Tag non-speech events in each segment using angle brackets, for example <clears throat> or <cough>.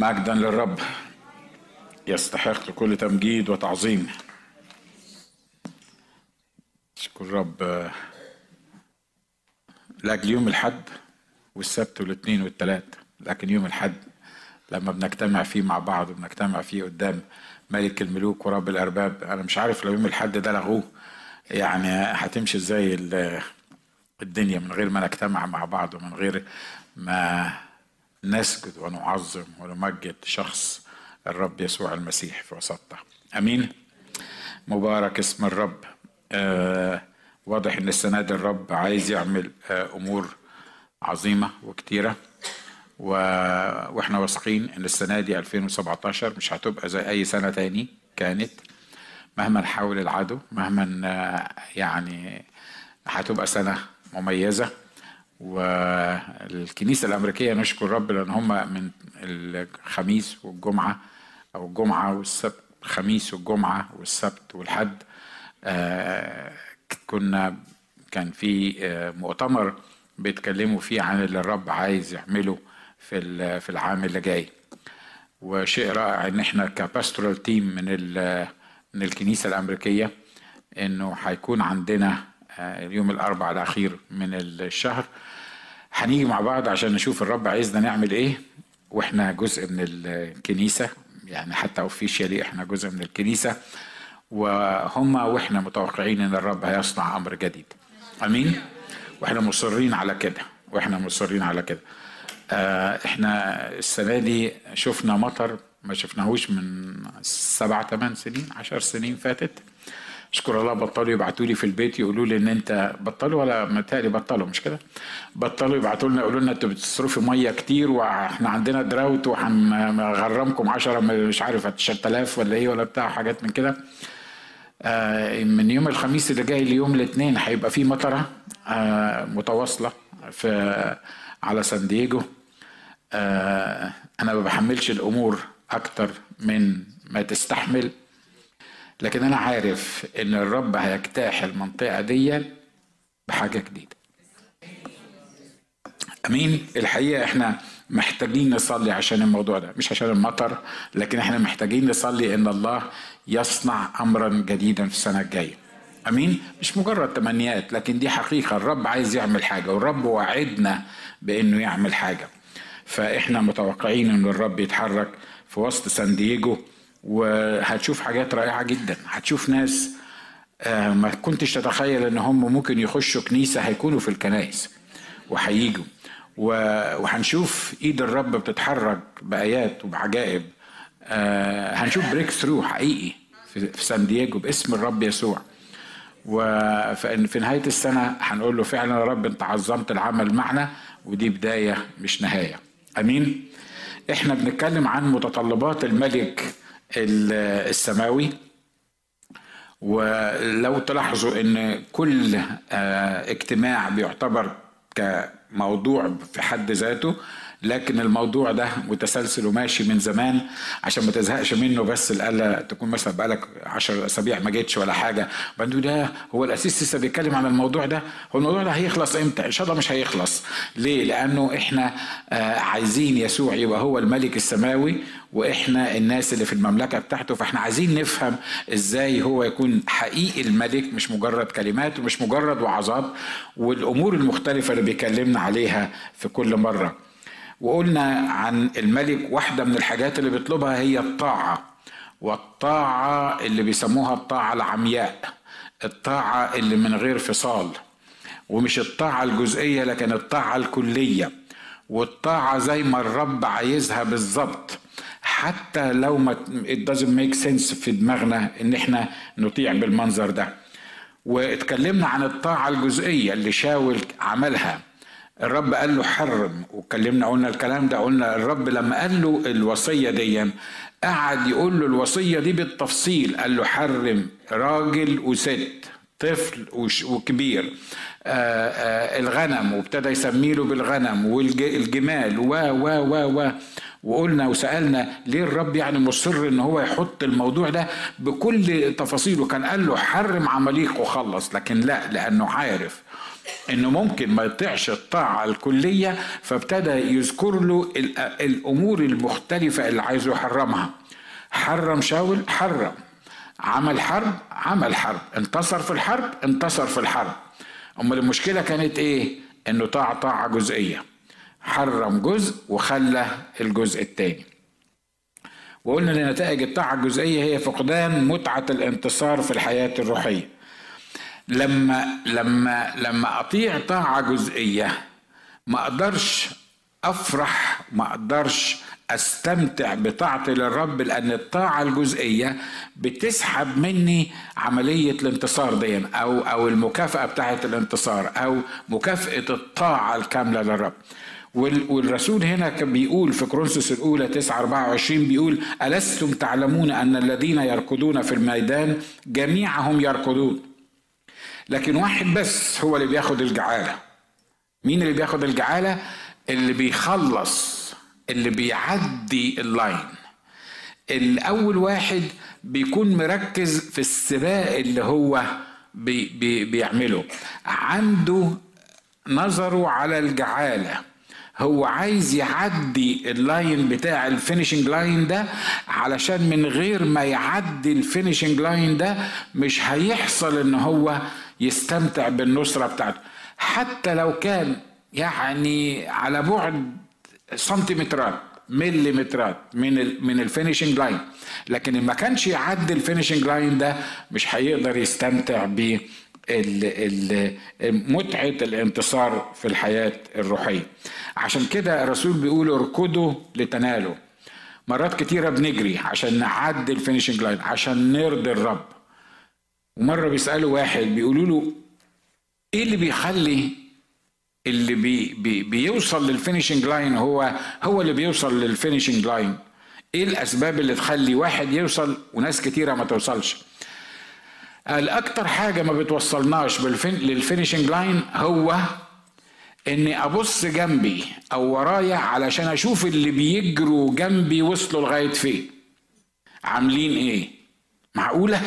مجدا للرب. يستحق كل تمجيد وتعظيم. اشكر الرب. لاجل يوم الحد والسبت والاثنين والثلاث. لكن يوم الحد لما بنجتمع فيه مع بعض وبنجتمع فيه قدام ملك الملوك ورب الأرباب أنا مش عارف لو يوم الحد ده لغوه يعني هتمشي إزاي الدنيا من غير ما نجتمع مع بعض ومن غير ما نسجد ونعظم ونمجد شخص الرب يسوع المسيح في وسطنا. آمين. مبارك اسم الرب. آه واضح إن السنة دي الرب عايز يعمل آه أمور عظيمة وكتيرة. و... وإحنا واثقين إن السنة دي 2017 مش هتبقى زي أي سنة تاني كانت. مهما حاول العدو مهما يعني هتبقى سنة مميزة. والكنيسة الأمريكية نشكر الرب لأن هم من الخميس والجمعة أو الجمعة والسبت الخميس والجمعة والسبت والحد. آه كنا كان في آه مؤتمر بيتكلموا فيه عن اللي الرب عايز يعمله في في العام اللي جاي. وشيء رائع إن إحنا كباستورال تيم من من الكنيسة الأمريكية إنه هيكون عندنا اليوم الاربع الأخير من الشهر هنيجي مع بعض عشان نشوف الرب عايزنا نعمل إيه وإحنا جزء من الكنيسة. يعني حتى اوفيشيالي إحنا جزء من الكنيسة. وهم وإحنا متوقعين إن الرب هيصنع أمر جديد. آمين؟ وإحنا مصرين على كده. وإحنا مصرين على كده. إحنا السنة دي شفنا مطر ما شفناهوش من سبع ثمان سنين عشر سنين فاتت. اشكر الله بطلوا يبعتوا لي في البيت يقولوا لي إن أنت بطلوا ولا متهيألي بطلوا مش كده؟ بطلوا يبعتوا لنا يقولوا لنا أنتوا بتصرفوا مية كتير وإحنا عندنا drought وهنغرمكم 10 مش عارف 10000 ولا إيه ولا بتاع حاجات من كده. آه من يوم الخميس اللي جاي ليوم الاثنين هيبقى في مطرة آه متواصلة في على سان دييجو. آه أنا ما بحملش الأمور أكتر من ما تستحمل لكن أنا عارف إن الرب هيجتاح المنطقة دي بحاجة جديدة. أمين؟ الحقيقة إحنا محتاجين نصلي عشان الموضوع ده مش عشان المطر لكن إحنا محتاجين نصلي إن الله يصنع امرا جديدا في السنة الجاية. أمين؟ مش مجرد تمنيات لكن دي حقيقة. الرب عايز يعمل حاجة والرب وعدنا بإنه يعمل حاجة. فإحنا متوقعين إن الرب يتحرك في وسط سان دييجو. وهتشوف حاجات رائعة جدا. هتشوف ناس ما كنتش تتخيل إن هم ممكن يخشوا كنيسة هيكونوا في الكنائس وهيجوا. وهنشوف إيد الرب بتتحرك بآيات وبعجائب. هنشوف breakthrough حقيقي في سان دييجو باسم الرب يسوع. وفي نهاية السنة هنقول له فعلا يا رب أنت عظمت العمل معنا ودي بداية مش نهاية. آمين؟ إحنا بنتكلم عن متطلبات الملك السماوي. ولو تلاحظوا إن كل اجتماع بيعتبر كموضوع في حد ذاته لكن الموضوع ده متسلسل وماشي من زمان عشان ما تزهقش منه بس الالا تكون مثلا بقالك 10 اسابيع ما جيتش ولا حاجة بعدين ده هو الأسيس لسه بيتكلم عن الموضوع ده هو الموضوع ده هيخلص إمتى؟ إن شاء الله مش هيخلص ليه؟ لأنه إحنا عايزين يسوع يبقى هو الملك السماوي وإحنا الناس اللي في المملكة بتاعته فإحنا عايزين نفهم إزاي هو يكون حقيقي الملك مش مجرد كلمات ومش مجرد وعظات والأمور المختلفة اللي بيكلمنا عليها في كل مرة وقلنا عن الملك واحدة من الحاجات اللي بيطلبها هي الطاعة. والطاعة اللي بيسموها الطاعة العمياء الطاعة اللي من غير فصال. ومش الطاعة الجزئية لكن الطاعة الكلية. والطاعة زي ما الرب عايزها بالظبط. حتى لو ما it doesn't make sense في دماغنا إن إحنا نطيع بالمنظر ده. واتكلمنا عن الطاعة الجزئية اللي شاول عملها. الرب قال له حرم واتكلمنا قلنا الكلام ده قلنا الرب لما قال له الوصية دي قعد يقول له الوصية دي بالتفصيل قال له حرم راجل وست طفل وكبير آآ آآ الغنم وابتدى يسمي له بالغنم والجمال و و و و وقلنا وسألنا ليه الرب يعني مصر إن هو يحط الموضوع ده بكل تفاصيله؟ كان قال له حرم عماليق وخلص لكن لا لأنه عارف إنه ممكن ما يطيعش الطاعة الكلية فابتدى يذكر له الأمور المختلفة اللي عايزه يحرمها. حرم شاول حرم. عمل حرب عمل حرب. انتصر في الحرب انتصر في الحرب. أمال المشكلة كانت إيه؟ إنه طاع طاعة جزئية. حرم جزء وخلى الجزء الثاني وقلنا ان نتائج الطاعة الجزئية هي فقدان متعة الانتصار في الحياة الروحية. لما لما لما أطيع طاعة جزئية ما أقدرش أفرح ما أقدرش أستمتع بطاعتي للرب لأن الطاعة الجزئية بتسحب مني عملية الانتصار دي أو أو المكافأة بتاعه الانتصار أو مكافأة الطاعة الكاملة للرب. والرسول هنا كان بيقول في كورنثوس الأولى 9 24 بيقول ألستم تعلمون أن الذين يركضون في الميدان جميعهم يركضون؟ لكن واحد بس هو اللي بياخد الجعالة. مين اللي بياخد الجعالة؟ اللي بيخلص اللي بيعدي ال line. الأول واحد بيكون مركز في السباق اللي هو بي بي بيعمله. عنده نظره على الجعالة. هو عايز يعدي ال line بتاع ال finishing line ده علشان من غير ما يعدي ال finishing line ده مش هيحصل إن هو يستمتع بالنصرة بتاعته. حتى لو كان يعني على بعد سنتيمترات مليمترات من من ال finishing line لكن ما كانش يعدي ال finishing line ده مش هيقدر يستمتع ب متعة الانتصار في الحياة الروحية. عشان كده الرسول بيقول اركضوا لتنالوا. مرات كتيرة بنجري عشان نعدي ال finishing line عشان نرضي الرب. ومرة بيسألوا واحد بيقولوا له إيه اللي بيخلي اللي بي بي بيوصل لل finishing line هو هو اللي بيوصل للفينيشنج لاين إيه الأسباب اللي تخلي واحد يوصل وناس كتيرة ما توصلش؟ الأكتر حاجة ما بتوصلناش لل finishing line هو إني أبص جنبي أو ورايا علشان أشوف اللي بيجروا جنبي وصلوا لغاية فين. عاملين إيه؟ معقولة؟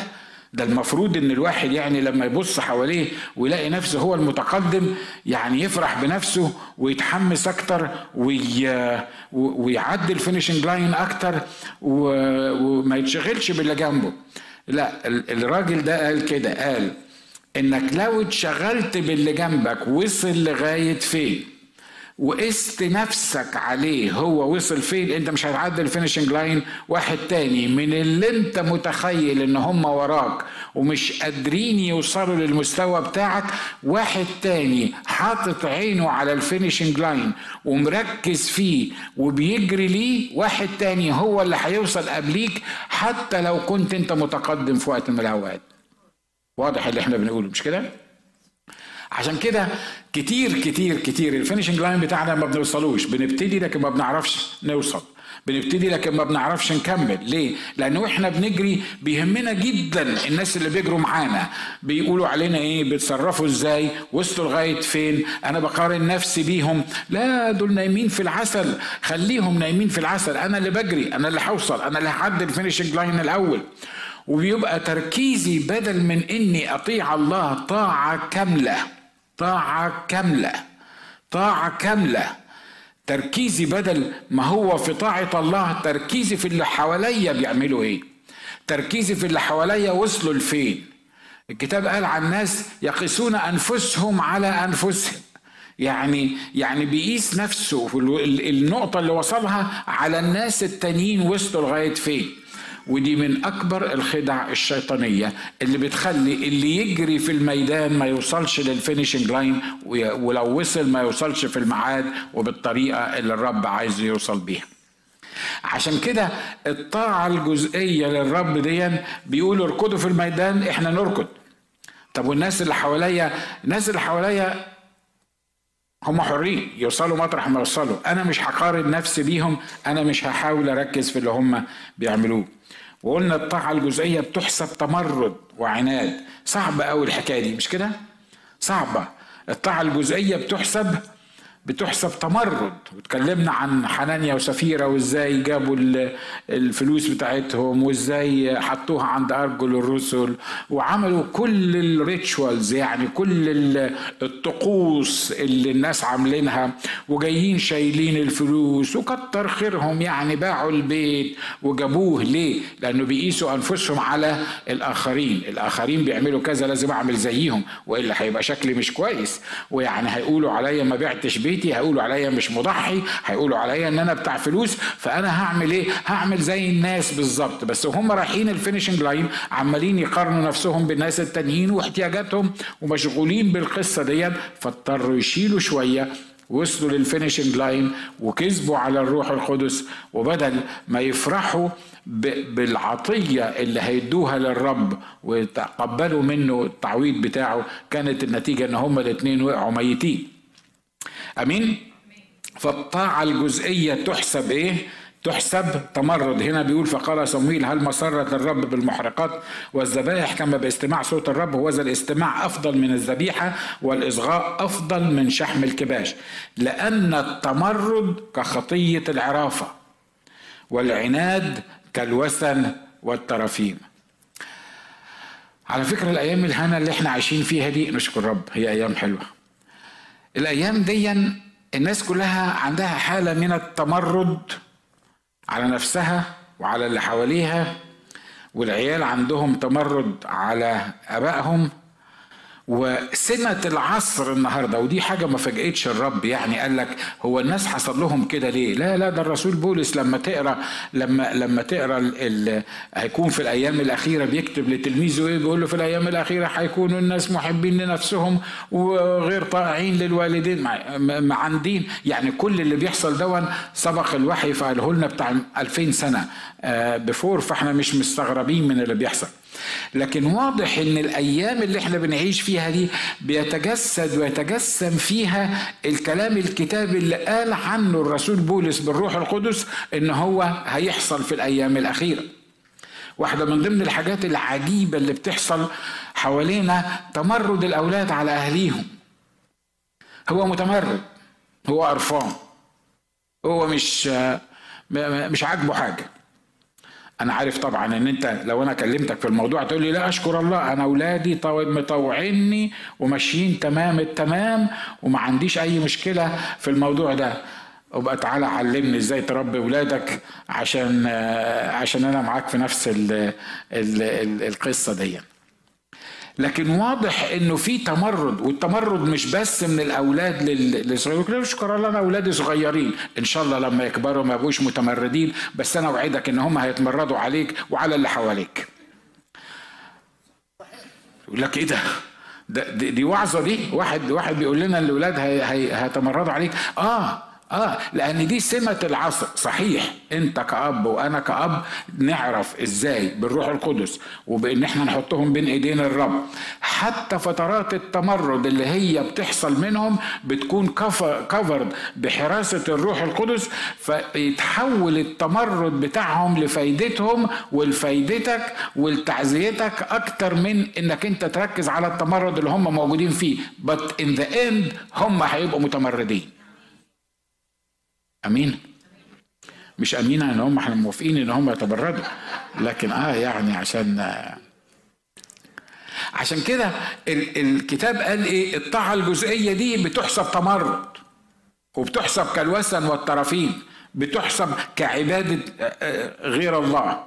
ده المفروض إن الواحد يعني لما يبص حواليه ويلاقي نفسه هو المتقدم يعني يفرح بنفسه ويتحمس أكتر وي... ويعدي ال finishing line أكتر وما يتشغلش باللي جنبه. لا الراجل ده قال كده قال إنك لو اتشغلت باللي جنبك وصل لغاية فين؟ وقست نفسك عليه هو وصل فين؟ انت مش هتعدي ال finishing line واحد تاني. من اللي انت متخيل ان هم وراك ومش قادرين يوصلوا للمستوى بتاعك واحد تاني حاطط عينه على ال finishing line ومركز فيه وبيجري ليه واحد تاني هو اللي هيوصل قبليك حتى لو كنت انت متقدم في وقت من الأوقات. واضح اللي إحنا بنقوله مش كده؟ عشان كده كتير كتير كتير ال finishing line بتاعنا ما بنوصلوش. بنبتدي لكن ما بنعرفش نوصل. بنبتدي لكن ما بنعرفش نكمل. ليه؟ لأن وإحنا بنجري بيهمنا جدا الناس اللي بيجروا معانا. بيقولوا علينا إيه؟ بيتصرفوا إزاي؟ وصلوا لغاية فين؟ أنا بقارن نفسي بيهم. لا دول نايمين في العسل. خليهم نايمين في العسل. أنا اللي بجري. أنا اللي هوصل. أنا اللي هعدي ال finishing line الأول. وبيبقى تركيزي بدل من إني أطيع الله طاعة كاملة. طاعة كاملة طاعة كاملة. تركيزي بدل ما هو في طاعة الله تركيزي في اللي حواليا بيعملوا إيه؟ تركيزي في اللي حواليا وصلوا لفين؟ الكتاب قال عن الناس يقيسون أنفسهم على أنفسهم. يعني يعني بيقيس نفسه النقطة اللي وصلها على الناس التانيين وصلوا لغاية فين؟ ودي من أكبر الخدع الشيطانية اللي بتخلي اللي يجري في الميدان ما يوصلش لل finishing line ولو وصل ما يوصلش في الميعاد وبالطريقة اللي الرب عايز يوصل بيها. عشان كده الطاعة الجزئية للرب دي بيقولوا اركضوا في الميدان إحنا نركض. طب والناس اللي حواليا الناس اللي حواليا هم حرين يوصلوا مطرح ما يوصلوا. أنا مش هقارن نفسي بيهم أنا مش هحاول أركز في اللي هم بيعملوه. وقلنا الطاعة الجزئية بتحسب تمرد وعناد صعبة أوي الحكاية دي مش كده؟ صعبة الطاعة الجزئية بتحسب بتحسب تمرد. وتكلمنا عن حنانيا وسفيرة وإزاي جابوا الفلوس بتاعتهم وإزاي حطوها عند أرجل الرسل وعملوا كل الريتشوالز يعني كل الطقوس اللي الناس عاملينها وجايين شايلين الفلوس وكتر خيرهم يعني باعوا البيت وجابوه. ليه؟ لأنه بيقيسوا أنفسهم على الآخرين. الآخرين بيعملوا كذا لازم أعمل زيهم وإلا هيبقى شكلي مش كويس. ويعني هيقولوا عليا ما بعتش بيت بيتي هيقولوا عليا مش مضحي هيقولوا عليا إن أنا بتاع فلوس فأنا هعمل إيه؟ هعمل زي الناس بالظبط. بس وهم رايحين ال finishing line عمالين يقارنوا نفسهم بالناس التانيين واحتياجاتهم ومشغولين بالقصة ديت فاضطروا يشيلوا شوية وصلوا لل finishing line وكذبوا على الروح القدس. وبدل ما يفرحوا بالعطية اللي هيدوها للرب ويتقبلوا منه التعويض بتاعه كانت النتيجة إن هما الاتنين وقعوا ميتين. آمين. فالطاعة الجزئية تحسب إيه؟ تحسب تمرد. هنا بيقول فقال صمويل هل مسرة الرب بالمحرقات والذبائح كما باستماع صوت الرب؟ وذا الاستماع أفضل من الذبيحة والإصغاء أفضل من شحم الكباش لأن التمرد كخطية العرافة والعناد كالوثن والترافيم. على فكرة الأيام الهنا اللي إحنا عايشين فيها دي نشكر رب هي أيام حلوة. الأيام دي الناس كلها عندها حالة من التمرد على نفسها وعلى اللي حواليها والعيال عندهم تمرد على آبائهم وسمة العصر النهارده ودي حاجة ما فاجئتش الرب يعني قال لك هو الناس حصل لهم كده ليه؟ لا لا ده الرسول بولس لما تقرأ لما لما تقرأ هيكون في الأيام الأخيرة بيكتب لتلميذه إيه؟ بيقول له في الأيام الأخيرة هيكونوا الناس محبين لنفسهم وغير طائعين للوالدين معندين يعني كل اللي بيحصل دون سبق الوحي فقاله لنا بتاع 2000 سنة بفور آه، فاحنا مش مستغربين من اللي بيحصل لكن واضح إن الأيام اللي إحنا بنعيش فيها دي بيتجسد ويتجسم فيها الكلام الكتابي اللي قال عنه الرسول بولس بالروح القدس إن هو هيحصل في الأيام الأخيرة. واحدة من ضمن الحاجات العجيبة اللي بتحصل حوالينا تمرد الأولاد على أهليهم. هو متمرد هو قرفان هو مش مش عاجبه حاجة. أنا عارف طبعا إن أنت لو أنا كلمتك في الموضوع تقول لي لا أشكر الله أنا أولادي مطوعيني وماشيين تمام التمام وما عنديش أي مشكلة في الموضوع ده. وبقى تعالى علمني إزاي تربي ولادك عشان عشان أنا معاك في نفس ال ال ال القصة دي لكن واضح إنه في تمرد والتمرد مش بس من الأولاد للصغيرين. اشكر الله أنا أولادي صغيرين. إن شاء الله لما يكبروا ما يبقوش متمردين بس أنا أوعدك إن هم هيتمردوا عليك وعلى اللي حواليك. يقول لك إيه ده؟ ده دي, دي وعظة دي؟ واحد واحد بيقول لنا الأولاد هيتمردوا عليك. آه آه لأن دي سمة العصر. صحيح أنت كأب وأنا كأب نعرف إزاي بالروح القدس وبإن إحنا نحطهم بين إيدين الرب. حتى فترات التمرد اللي هي بتحصل منهم بتكون كفرد بحراسة الروح القدس فيتحول التمرد بتاعهم لفايدتهم ولفايدتك ولتعزيتك أكتر من إنك أنت تركز على التمرد اللي هم موجودين فيه. But in the end هم هيبقوا متمردين. أمين. مش امينه إن هم إحنا موافقين إن هم يتبردوا لكن آه يعني عشان عشان كده الكتاب قال إيه؟ الطاعة الجزئية دي بتحسب تمرد وبتحسب كالوثن والترافين بتحسب كعبادة آه، آه، غير الله.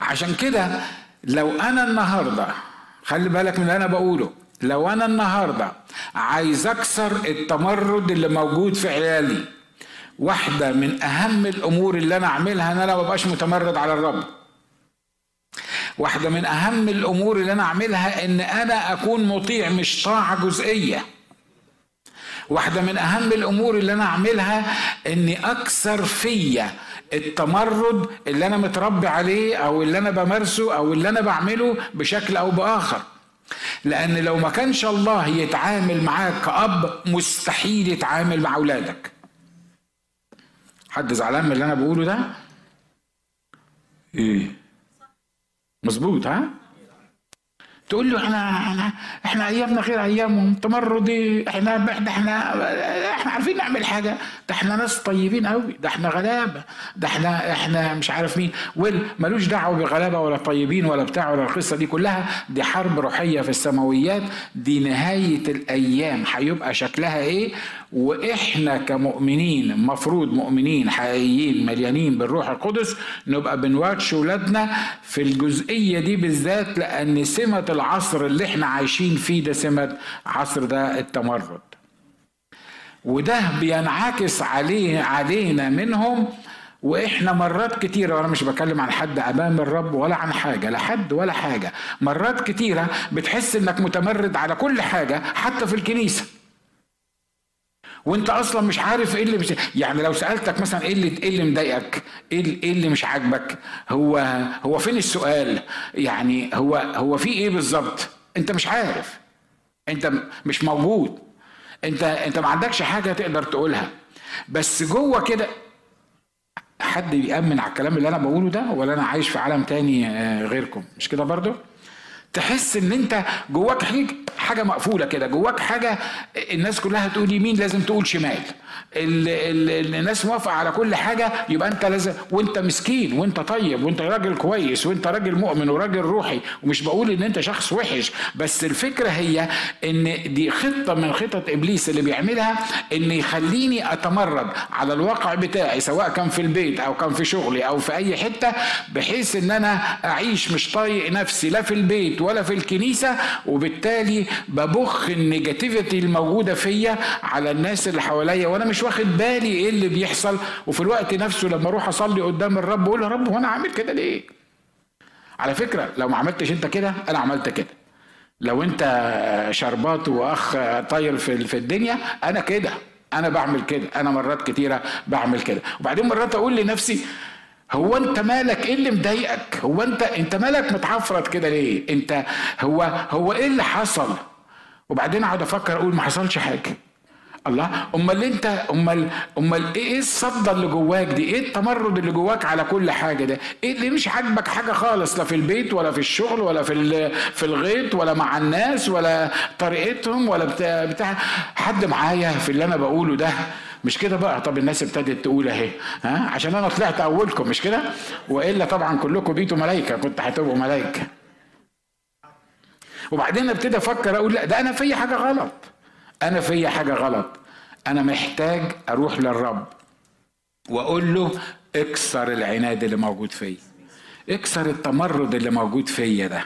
عشان كده لو أنا النهارده خلي بالك من اللي أنا بقوله لو أنا النهارده عايز أكسر التمرد اللي موجود في عيالي واحدة من أهم الأمور اللي أنا أعملها إن أنا ما بقاش متمرد على الرب. واحدة من أهم الأمور اللي أنا أعملها إن أنا أكون مطيع مش طاعة جزئية. واحدة من أهم الأمور اللي أنا أعملها إني أكثر فيا التمرد اللي أنا متربي عليه أو اللي أنا بمارسه أو اللي أنا بعمله بشكل أو بآخر. لأن لو ما كانش الله يتعامل معاك كأب مستحيل يتعامل مع أولادك. حد زعلان من اللي أنا بقوله ده؟ إيه؟ مظبوط ها؟ تقول له إحنا إحنا إحنا أيامنا غير أيامهم تمردي إحنا إحنا إحنا إحنا عارفين نعمل حاجة. ده إحنا ناس طيبين قوي ده إحنا غلابة ده إحنا إحنا مش عارف مين. ملوش دعوة بغلابة ولا طيبين ولا بتاع ولا القصة دي كلها. دي حرب روحية في السماويات دي نهاية الأيام. هيبقى شكلها إيه؟ وإحنا كمؤمنين مفروض مؤمنين حقيقيين مليانين بالروح القدس نبقى بنواتش ولادنا في الجزئية دي بالذات لأن سمة العصر اللي إحنا عايشين فيه ده سمة عصر ده التمرد. وده بينعكس عليه علينا منهم وإحنا مرات كتيرة وأنا مش بكلم عن حد أمام الرب ولا عن حاجة لا حد ولا حاجة مرات كتيرة بتحس إنك متمرد على كل حاجة حتى في الكنيسة. وانت أصلا مش عارف إيه اللي مش يعني لو سألتك مثلا إيه اللي إيه اللي مضايقك؟ إيه إيه اللي مش عاجبك؟ هو هو فين السؤال؟ يعني هو هو في إيه بالظبط؟ انت مش عارف. انت مش موجود. انت انت ما عندكش حاجة تقدر تقولها. بس جوه كده حد بيأمن على الكلام اللي أنا بقوله ده ولا أنا عايش في عالم تاني آه، غيركم؟ مش كده برضه تحس إن أنت جواك حاجة مقفولة كده جواك حاجة الناس كلها تقول يمين لازم تقول شمال. الناس موافقة على كل حاجة يبقى انت لازم وانت مسكين وانت طيب وانت راجل كويس وانت راجل مؤمن وراجل روحي ومش بقول ان انت شخص وحش بس الفكرة هي ان دي خطة من خطط إبليس اللي بيعملها ان يخليني أتمرد على الواقع بتاعي سواء كان في البيت أو كان في شغلي أو في أي حتة بحيث إن أنا أعيش مش طايق نفسي لا في البيت ولا في الكنيسة وبالتالي ببخ النيجاتيفيتي الموجودة فيا على الناس اللي حواليا وأنا مش واخد بالي إيه اللي بيحصل. وفي الوقت نفسه لما أروح أصلي قدام الرب أقول يا رب وأنا عامل كده ليه؟ على فكرة لو ما عملتش أنت كده أنا عملت كده. لو أنت شربات وأخ طاير في في الدنيا أنا كده. أنا بعمل كده. أنا مرات كتيرة بعمل كده. وبعدين مرات أقول لنفسي هو أنت مالك؟ إيه اللي مضايقك؟ هو أنت أنت مالك متعفرت كده ليه؟ أنت هو هو إيه اللي حصل؟ وبعدين أقعد أفكر أقول ما حصلش حاجة. الله. أمال أنت أمال أمال إيه الصدى اللي جواك دي؟ إيه التمرد اللي جواك على كل حاجة ده؟ إيه اللي مش عاجبك حاجة خالص؟ لا في البيت ولا في الشغل ولا في في الغيط ولا مع الناس ولا طريقتهم ولا بتاع, بتاع. حد معايا في اللي أنا بقوله ده؟ مش كده بقى؟ طب الناس ابتدت تقول أهي ها؟ عشان أنا طلعت أولكم مش كده؟ وإلا طبعا كلكم بيتوا ملائكه كنت هتبقوا ملائكه وبعدين أبتدي أفكر أقول لا ده أنا في حاجة غلط. أنا في حاجة غلط. أنا محتاج أروح للرب وأقول له اكسر العناد اللي موجود فيا. اكسر التمرد اللي موجود فيا ده.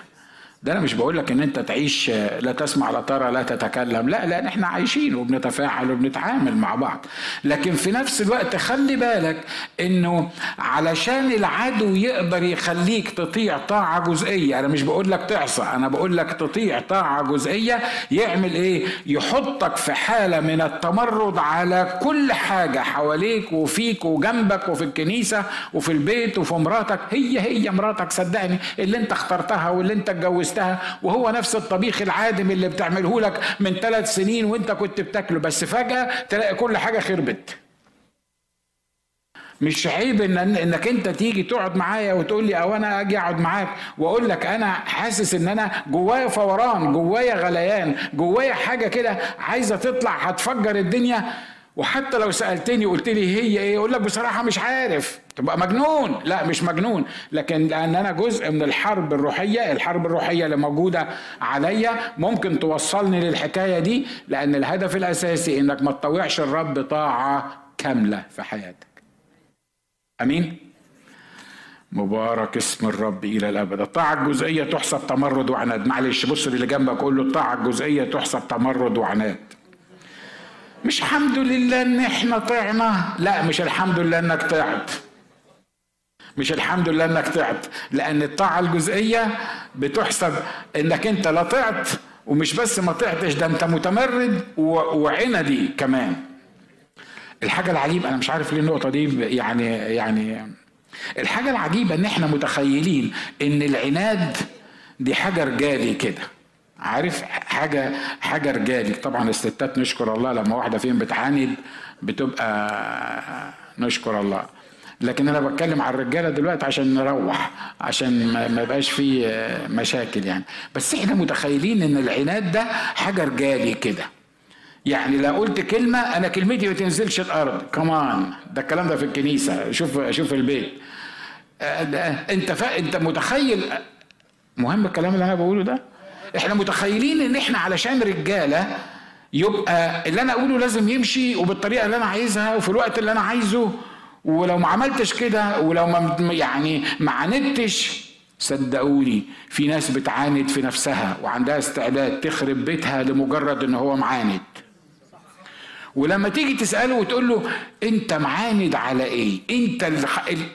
ده أنا مش بقول لك إن أنت تعيش لا تسمع لا ترى لا تتكلم لا لأن إحنا عايشين وبنتفاعل وبنتعامل مع بعض. لكن في نفس الوقت خلي بالك إنه علشان العدو يقدر يخليك تطيع طاعة جزئية أنا مش بقول لك تعصى أنا بقول لك تطيع طاعة جزئية يعمل إيه؟ يحطك في حالة من التمرد على كل حاجة حواليك وفيك وجنبك وفي الكنيسة وفي البيت وفي مراتك. هي هي مراتك صدقني اللي أنت اخترتها واللي أنت اتجوزتها. جوزتها وهو نفس الطبيخ العادم اللي بتعمله لك من ثلاث سنين وانت كنت بتاكله. بس فجأة تلاقي كل حاجة خربت. مش عيب ان إنك أنت تيجي تقعد معايا وتقول لي أو أنا أجي أقعد معاك وأقول لك أنا حاسس إن أنا جوايا فوران جوايا غليان جوايا حاجة كده عايزة تطلع هتفجر الدنيا. وحتى لو سألتني قلت لي هي إيه أقول لك بصراحة مش عارف. تبقى مجنون. لا مش مجنون. لكن لأن أنا جزء من الحرب الروحية الحرب الروحية اللي موجودة عليا ممكن توصلني للحكاية دي لأن الهدف الأساسي إنك ما تطوعش الرب طاعة كاملة في حياتك. أمين؟ مبارك اسم الرب إلى الأبد. الطاعة الجزئية تحسب تمرد وعناد. معلش بص اللي جنبك قول له الطاعة الجزئية تحسب تمرد وعناد. مش الحمد لله إن إحنا طعنا. لا مش الحمد لله إنك طعت. مش الحمد لله إنك طعت لأن الطاعة الجزئية بتحسب إنك أنت لا طعت ومش بس ما طعتش ده أنت متمرد وعندي كمان. الحاجة العجيبة أنا مش عارف ليه النقطة دي يعني يعني الحاجة العجيبة إن إحنا متخيلين إن العناد دي حاجة رجالي كده. عارف؟ حاجة حاجة رجالي. طبعا الستات نشكر الله لما واحدة فيهم بتعاند بتبقى نشكر الله. لكن أنا بتكلم على الرجالة دلوقتي عشان نروح عشان ما يبقاش في مشاكل يعني. بس إحنا متخيلين إن العناد ده حاجة رجالي كده. يعني لو قلت كلمة أنا كلمتي ما تنزلش الأرض. كمان ده الكلام ده في الكنيسة. شوف شوف البيت. أنت فا... أنت متخيل مهم الكلام اللي أنا بقوله ده؟ إحنا متخيلين إن إحنا علشان رجالة يبقى اللي أنا أقوله لازم يمشي وبالطريقة اللي أنا عايزها وفي الوقت اللي أنا عايزه. ولو ما عملتش كده ولو ما يعني ما عاندتش صدقوني في ناس بتعاند في نفسها وعندها استعداد تخرب بيتها لمجرد إن هو معاند. ولما تيجي تسأله وتقول له أنت معاند على إيه؟ أنت اللي,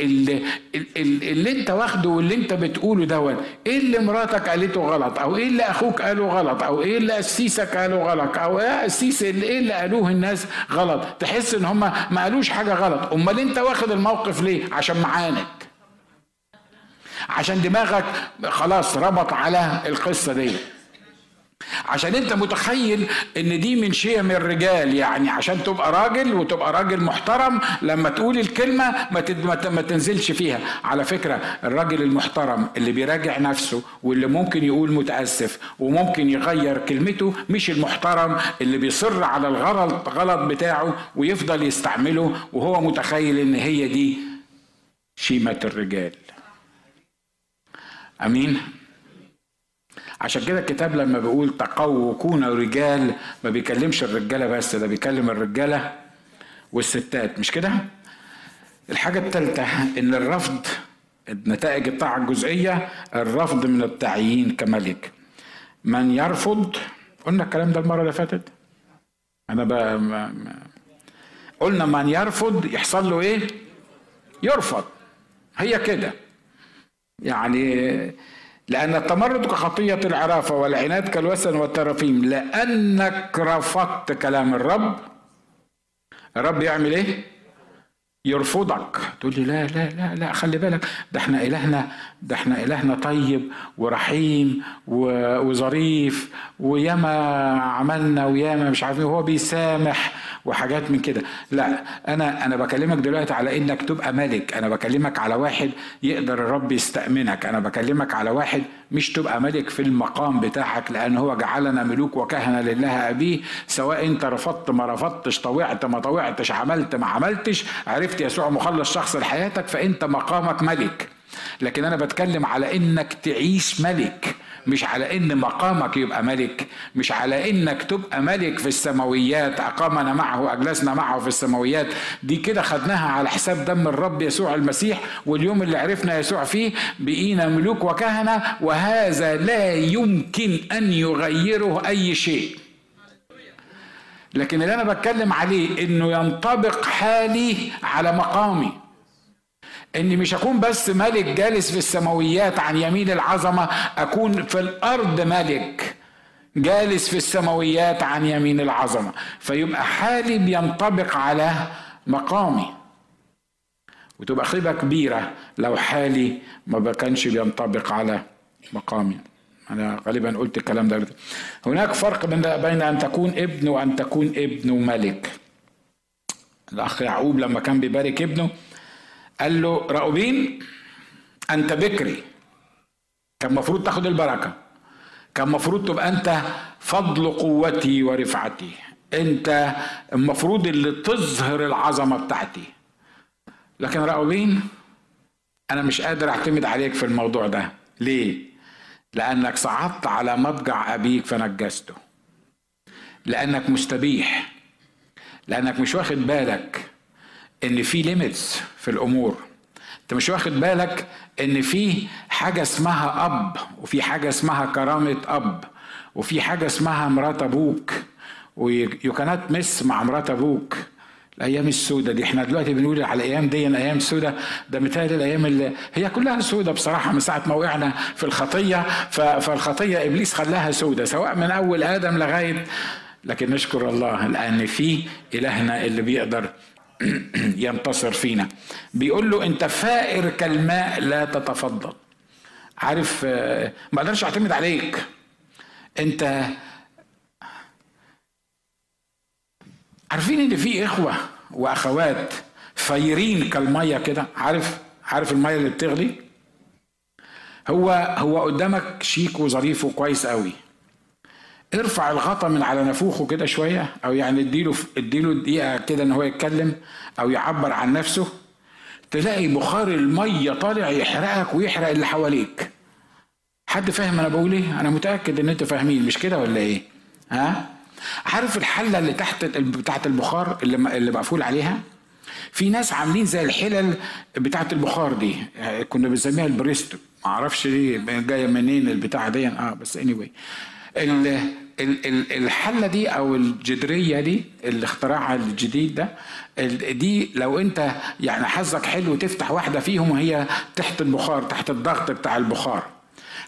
اللي, اللي أنت واخده واللي أنت بتقوله دوت إيه اللي مراتك قالته غلط؟ أو إيه اللي أخوك قاله غلط؟ أو إيه اللي قسيسك قاله غلط؟ أو إيه قسيس إيه اللي قالوه الناس غلط؟ تحس إن هم ما قالوش حاجة غلط. أمال أنت واخد الموقف ليه؟ عشان معاند. عشان دماغك خلاص ربط على القصة دي عشان انت متخيل ان دي من شيم الرجال يعني عشان تبقى راجل وتبقى راجل محترم لما تقول الكلمة ما, ما تنزلش فيها. على فكرة الراجل المحترم اللي بيراجع نفسه واللي ممكن يقول متأسف وممكن يغير كلمته مش المحترم اللي بيصر على الغلط غلط بتاعه ويفضل يستعمله وهو متخيل إن هي دي شيمة الرجال. أمين؟ عشان كده الكتاب لما بيقول تقووا كونوا رجال ما بيكلمش الرجالة بس ده بيكلم الرجالة والستات مش كده؟ الحاجة الثالثه إن الرفض نتائج الطاعه الجزئية الرفض من التعيين كملك. من يرفض قلنا الكلام ده المرة اللي فاتت. أنا بقى ما ما قلنا من يرفض يحصل له إيه؟ يرفض. هي كده. يعني لأن التمرد كخطية العرافة والعناد كالوسن والترافيم لأنك رفضت كلام الرب الرب يعمل إيه؟ يرفضك تقول لي لا لا لا لا خلي بالك ده إحنا إلهنا ده إحنا إلهنا طيب ورحيم وظريف وياما عملنا وياما مش عارفين هو بيسامح وحاجات من كده. لا أنا أنا بكلمك دلوقتي على إنك تبقى ملك. أنا بكلمك على واحد يقدر الرب يستأمنك. أنا بكلمك على واحد مش تبقى ملك في المقام بتاعك لأن هو جعلنا ملوك وكهنة لله أبيه. سواء أنت رفضت ما رفضتش طوعت ما طوعتش عملت ما عملتش عرفت يسوع مخلص شخص لحياتك فأنت مقامك ملك. لكن أنا بتكلم على إنك تعيش ملك. مش على إن مقامك يبقى ملك مش على إنك تبقى ملك في السماويات أقامنا معه واجلسنا معه في السماويات. دي كده خدناها على حساب دم الرب يسوع المسيح واليوم اللي عرفنا يسوع فيه بقينا ملوك وكهنة وهذا لا يمكن أن يغيره أي شيء. لكن اللي أنا بتكلم عليه إنه ينطبق حالي على مقامي. إني مش أكون بس ملك جالس في السماويات عن يمين العظمة أكون في الأرض ملك جالس في السماويات عن يمين العظمة. فيبقى حالي بينطبق على مقامي. وتبقى خيبة كبيرة لو حالي ما كانش بينطبق على مقامي. أنا غالبا قلت الكلام ده. هناك فرق بين أن تكون ابن وأن تكون ابن ملك. الأخ يعقوب لما كان بيبارك ابنه قال له راؤوبين أنت بكري كان المفروض تاخد البركة كان المفروض تبقى أنت فضل قوتي ورفعتي أنت المفروض اللي تظهر العظمة بتاعتي. لكن راؤوبين أنا مش قادر أعتمد عليك في الموضوع ده. ليه؟ لأنك صعدت على مضجع أبيك فنجسته. لأنك مستبيح. لأنك مش واخد بالك إن في limits في الأمور. أنت مش واخد بالك إن في حاجة اسمها أب وفي حاجة اسمها كرامة أب وفي حاجة اسمها مرات أبوك ويو كانت مس مع مرات أبوك. الأيام السوداء دي إحنا دلوقتي بنقول على الأيام دي الأيام السوداء ده مثال الأيام اللي هي كلها سوداء بصراحة من ساعة ما وقعنا في الخطية فالخطية إبليس خلاها سوداء سواء من أول آدم لغاية لكن نشكر الله لأن في إلهنا اللي بيقدر <clears throat> ينتصر فينا. بيقول له انت فائر كالماء لا تتفضل. عارف ما أقدرش اعتمد عليك. انت عارفين ان في اخوة واخوات فايرين كالمية كده؟ عارف عارف المية اللي بتغلي؟ هو هو قدامك شيك وظريف وكويس قوي. ارفع الغطا من على نافوخه كده شوية أو يعني اديله اديله دقيقة كده إن هو يتكلم أو يعبر عن نفسه. تلاقي بخار المية طالع يحرقك ويحرق اللي حواليك. حد فاهم أنا بقول إيه؟ أنا متأكد إن أنتوا فاهمين مش كده ولا إيه؟ ها؟ عارف الحلة اللي تحت بتاعت البخار اللي اللي مقفول عليها؟ في ناس عاملين زي الحلل بتاعت البخار دي. كنا بنسميها البريستو. ما أعرفش ليه جاية منين البتاعة دي. آه بس اني anyway. الحله دي أو الجدريه دي الاختراع الجديد ده دي لو أنت يعني حظك حلو تفتح واحدة فيهم وهي تحت البخار تحت الضغط بتاع البخار.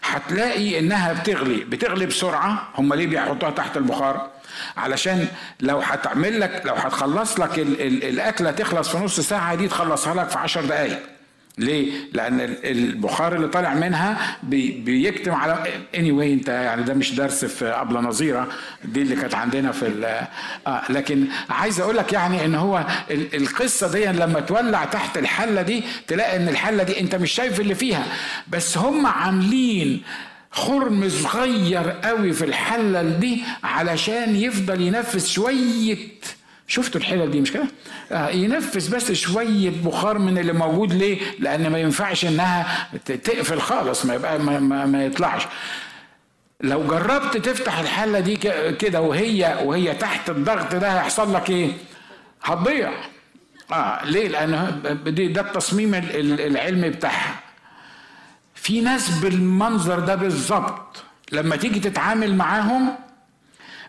هتلاقي إنها بتغلي بتغلي بسرعة هم ليه بيحطوها تحت البخار؟ علشان لو هتعمل لك لو هتخلص لك ال ال الأكلة تخلص في نص ساعة دي تخلصها لك في 10 دقائق ليه؟ لأن البخار اللي طالع منها بي بيكتم على اني anyway انت يعني ده مش درس في أبلة نظيرة دي اللي كانت عندنا في آه لكن عايز أقول لك يعني إن هو القصة دي لما تولع تحت الحلة دي تلاقي إن الحلة دي أنت مش شايف اللي فيها بس هم عاملين خرم صغير قوي في الحلة دي علشان يفضل ينفس شوية شفتوا الحلل دي مش كده؟ آه ينفس بس شوية بخار من اللي موجود ليه؟ لأن ما ينفعش إنها تقفل خالص ما يبقى ما, ما, ما يطلعش. لو جربت تفتح الحلة دي كده وهي وهي تحت الضغط ده هيحصل لك إيه؟ هتضيع. آه ليه؟ لأن ده التصميم العلمي بتاعها. في ناس بالمنظر ده بالظبط لما تيجي تتعامل معاهم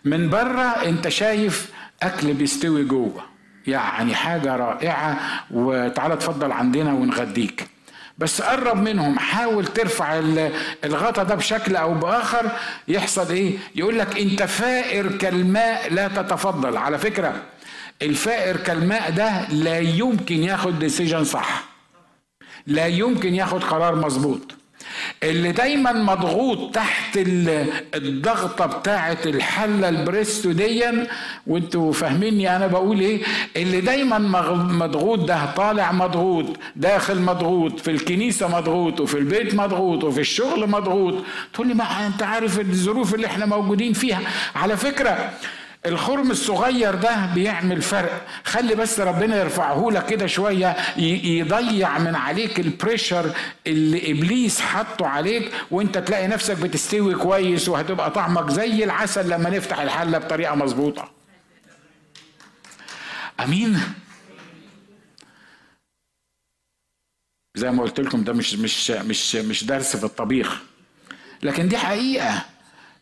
من بره أنت شايف أكل بيستوي جوه. يعني حاجة رائعة وتعالى اتفضل عندنا ونغديك. بس قرب منهم حاول ترفع الغطا ده بشكل أو بآخر. يحصل إيه؟ يقول لك أنت فائر كالماء لا تتفضل. على فكرة الفائر كالماء ده لا يمكن ياخد ديسيجن صح. لا يمكن ياخد قرار مظبوط. اللي دايما مضغوط تحت الضغطة بتاعه الحلة البريستو ديا وانتوا فاهميني أنا بقول إيه اللي دايما مضغوط ده طالع مضغوط داخل مضغوط في الكنيسة مضغوط وفي البيت مضغوط وفي الشغل مضغوط. تقول لي ما أنت عارف الظروف اللي إحنا موجودين فيها. على فكرة الخرم الصغير ده بيعمل فرق. خلي بس ربنا يرفعه لك كده شوية يضيع من عليك ال pressure اللي إبليس حطه عليك وأنت تلاقي نفسك بتستوي كويس وهتبقى طعمك زي العسل لما نفتح الحلة بطريقة مظبوطة. أمين؟ زي ما قلت لكم ده مش مش مش مش درس في الطبيخ. لكن دي حقيقة.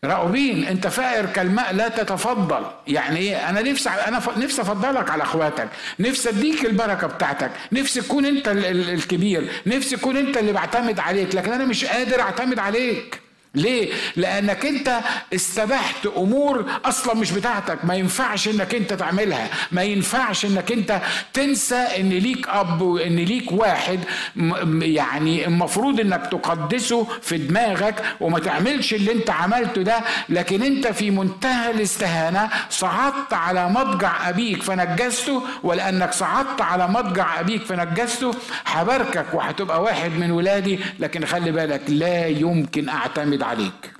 راؤوبين انت فائر كالماء لا تتفضل. يعني إيه؟ أنا نفسي أنا نفسي افضلك على اخواتك. نفسي اديك البركة بتاعتك. نفسي تكون انت الكبير. نفسي تكون انت اللي بعتمد عليك. لكن أنا مش قادر اعتمد عليك. ليه؟ لأنك أنت استبحت أمور أصلا مش بتاعتك. ما ينفعش إنك أنت تعملها. ما ينفعش إنك أنت تنسى إن ليك أب وإن ليك واحد. يعني المفروض إنك تقدسه في دماغك وما تعملش اللي أنت عملته ده. لكن أنت في منتهى الاستهانة صعدت على مضجع أبيك فنجسته. ولأنك صعدت على مضجع أبيك فنجسته هباركك وهتبقى واحد من ولادي. لكن خلي بالك لا يمكن أعتمد عليك.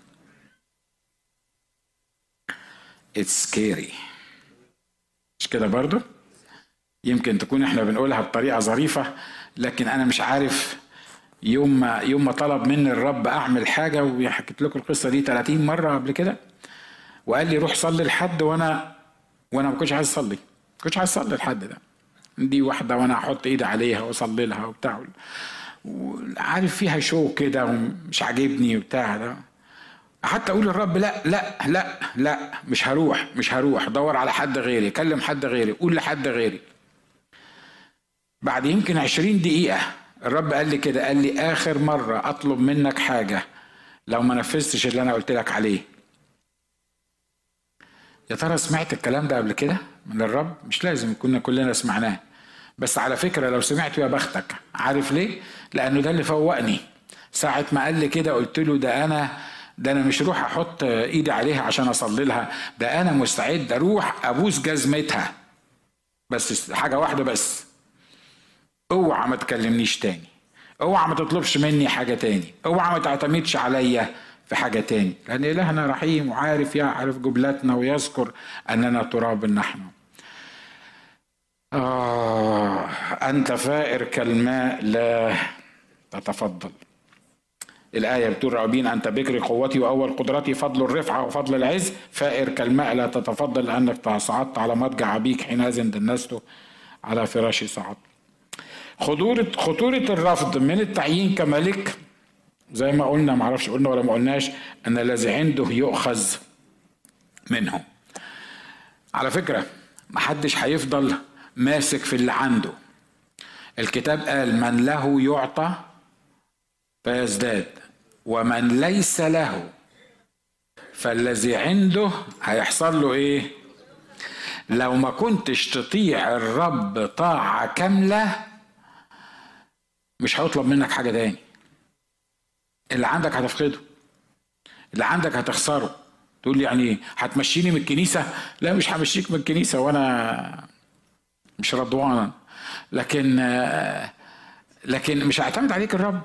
It's scary. مش كده برضو؟ يمكن تكون إحنا بنقولها بطريقة ظريفة لكن أنا مش عارف يوم ما يوم ما طلب مني الرب أعمل حاجة وحكيت لكم القصة دي 30 مرة قبل كده وقال لي روح صلي لحد وأنا وأنا ما كنتش عايز أصلي. ما كنتش عايز أصلي لحد ده. دي واحدة وأنا أحط إيدي عليها وأصلي لها وبتاع. وعارف فيها شو كده ومش عاجبني وبتاع ده حتى أقول للرب لا لا لا لا مش هروح مش هروح دور على حد غيري كلم حد غيري قول لحد غيري. بعد يمكن عشرين دقيقة الرب قال لي كده قال لي آخر مرة أطلب منك حاجة لو ما نفذتش اللي أنا قلت لك عليه. يا ترى سمعت الكلام ده قبل كده من الرب؟ مش لازم كنا كلنا سمعناه. بس على فكرة لو سمعته يا بختك عارف ليه؟ لأنه ده اللي فوقني. ساعة ما قال لي كده قلت له ده أنا ده أنا مش روح أحط إيدي عليها عشان أصلي لها ده أنا مستعد أروح أبوس جزمتها. بس حاجة واحدة بس. اوعى ما تكلمنيش تاني. اوعى ما تطلبش مني حاجة تاني. اوعى ما تعتمدش عليا في حاجة تاني. لأن إلهنا رحيم وعارف يعرف جبلتنا ويذكر أننا تراب نحن. آه أنت فائر كالماء لا تتفضل. الآية بتقول رابين أنت بكر قوتي وأول قدرتي فضل الرفعة وفضل العز. فائر كالماء لا تتفضل لأنك صعدت على مضجع أبيك حينئذ دنست على فراشي صعد. خطورة خطورة الرفض من التعيين كملك زي ما قلنا معرفش قلنا ولا ما قلناش أن الذي عنده يؤخذ منه. على فكرة محدش هيفضل ماسك في اللي عنده. الكتاب قال من له يعطى فيزداد ومن ليس له فالذي عنده هيحصل له إيه؟ لو ما كنتش تطيع الرب طاعة كاملة مش هيطلب منك حاجة تاني. اللي عندك هتفقده اللي عندك هتخسره. تقول لي يعني هتمشيني من الكنيسة؟ لا مش همشيك من الكنيسة وأنا مش رضوانا لكن لكن مش هيعتمد عليك الرب.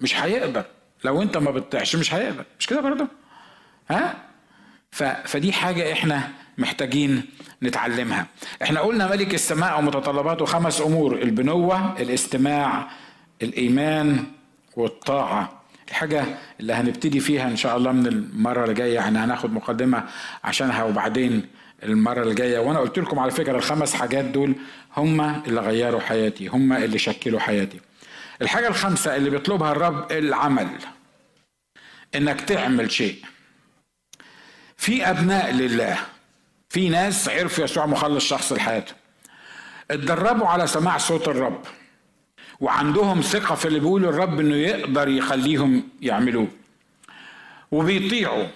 مش هيقدر لو انت ما بتطيعش مش هيقدر مش كده برضه؟ ها؟ فدي حاجة إحنا محتاجين نتعلمها. إحنا قلنا ملك السماء ومتطلباته خمس أمور البنوة الاستماع الإيمان والطاعة. الحاجة اللي هنبتدي فيها إن شاء الله من المرة اللي جاية يعني هناخد مقدمة عشانها وبعدين المرة اللي جاية وأنا قلت لكم على فكرة الخمس حاجات دول هم اللي غيروا حياتي هم اللي شكلوا حياتي. الحاجة الخامسة اللي بيطلبها الرب العمل إنك تعمل شيء. في أبناء لله في ناس عرفوا يسوع مخلص شخص لحياته اتدربوا على سماع صوت الرب وعندهم ثقة في اللي بيقوله الرب إنه يقدر يخليهم يعملوه. وبيطيعوا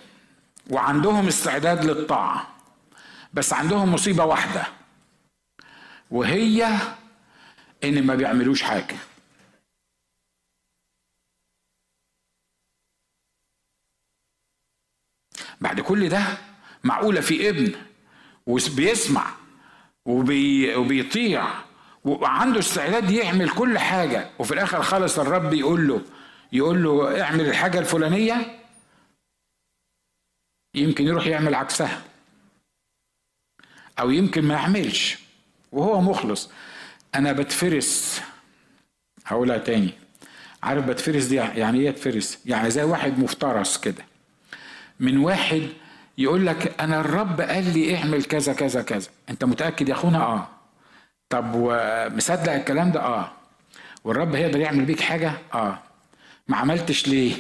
وعندهم استعداد للطاعة. بس عندهم مصيبة واحدة. وهي إن ما بيعملوش حاجة. بعد كل ده معقولة في ابن وبيسمع وبي وبيطيع وعنده استعداد يعمل كل حاجة وفي الآخر خالص الرب يقول له يقول له اعمل الحاجة الفلانية؟ يمكن يروح يعمل عكسها. أو يمكن ما يعملش وهو مخلص. أنا بتفرس. هقولها تاني. عارف بتفرس دي يعني إيه تفرس؟ يعني زي واحد مفترس كده. من واحد يقول لك أنا الرب قال لي اعمل كذا كذا كذا. أنت متأكد يا أخونا؟ آه. طب ومصدق الكلام ده؟ آه. والرب هيقدر يعمل بيك حاجة؟ آه. ما عملتش ليه؟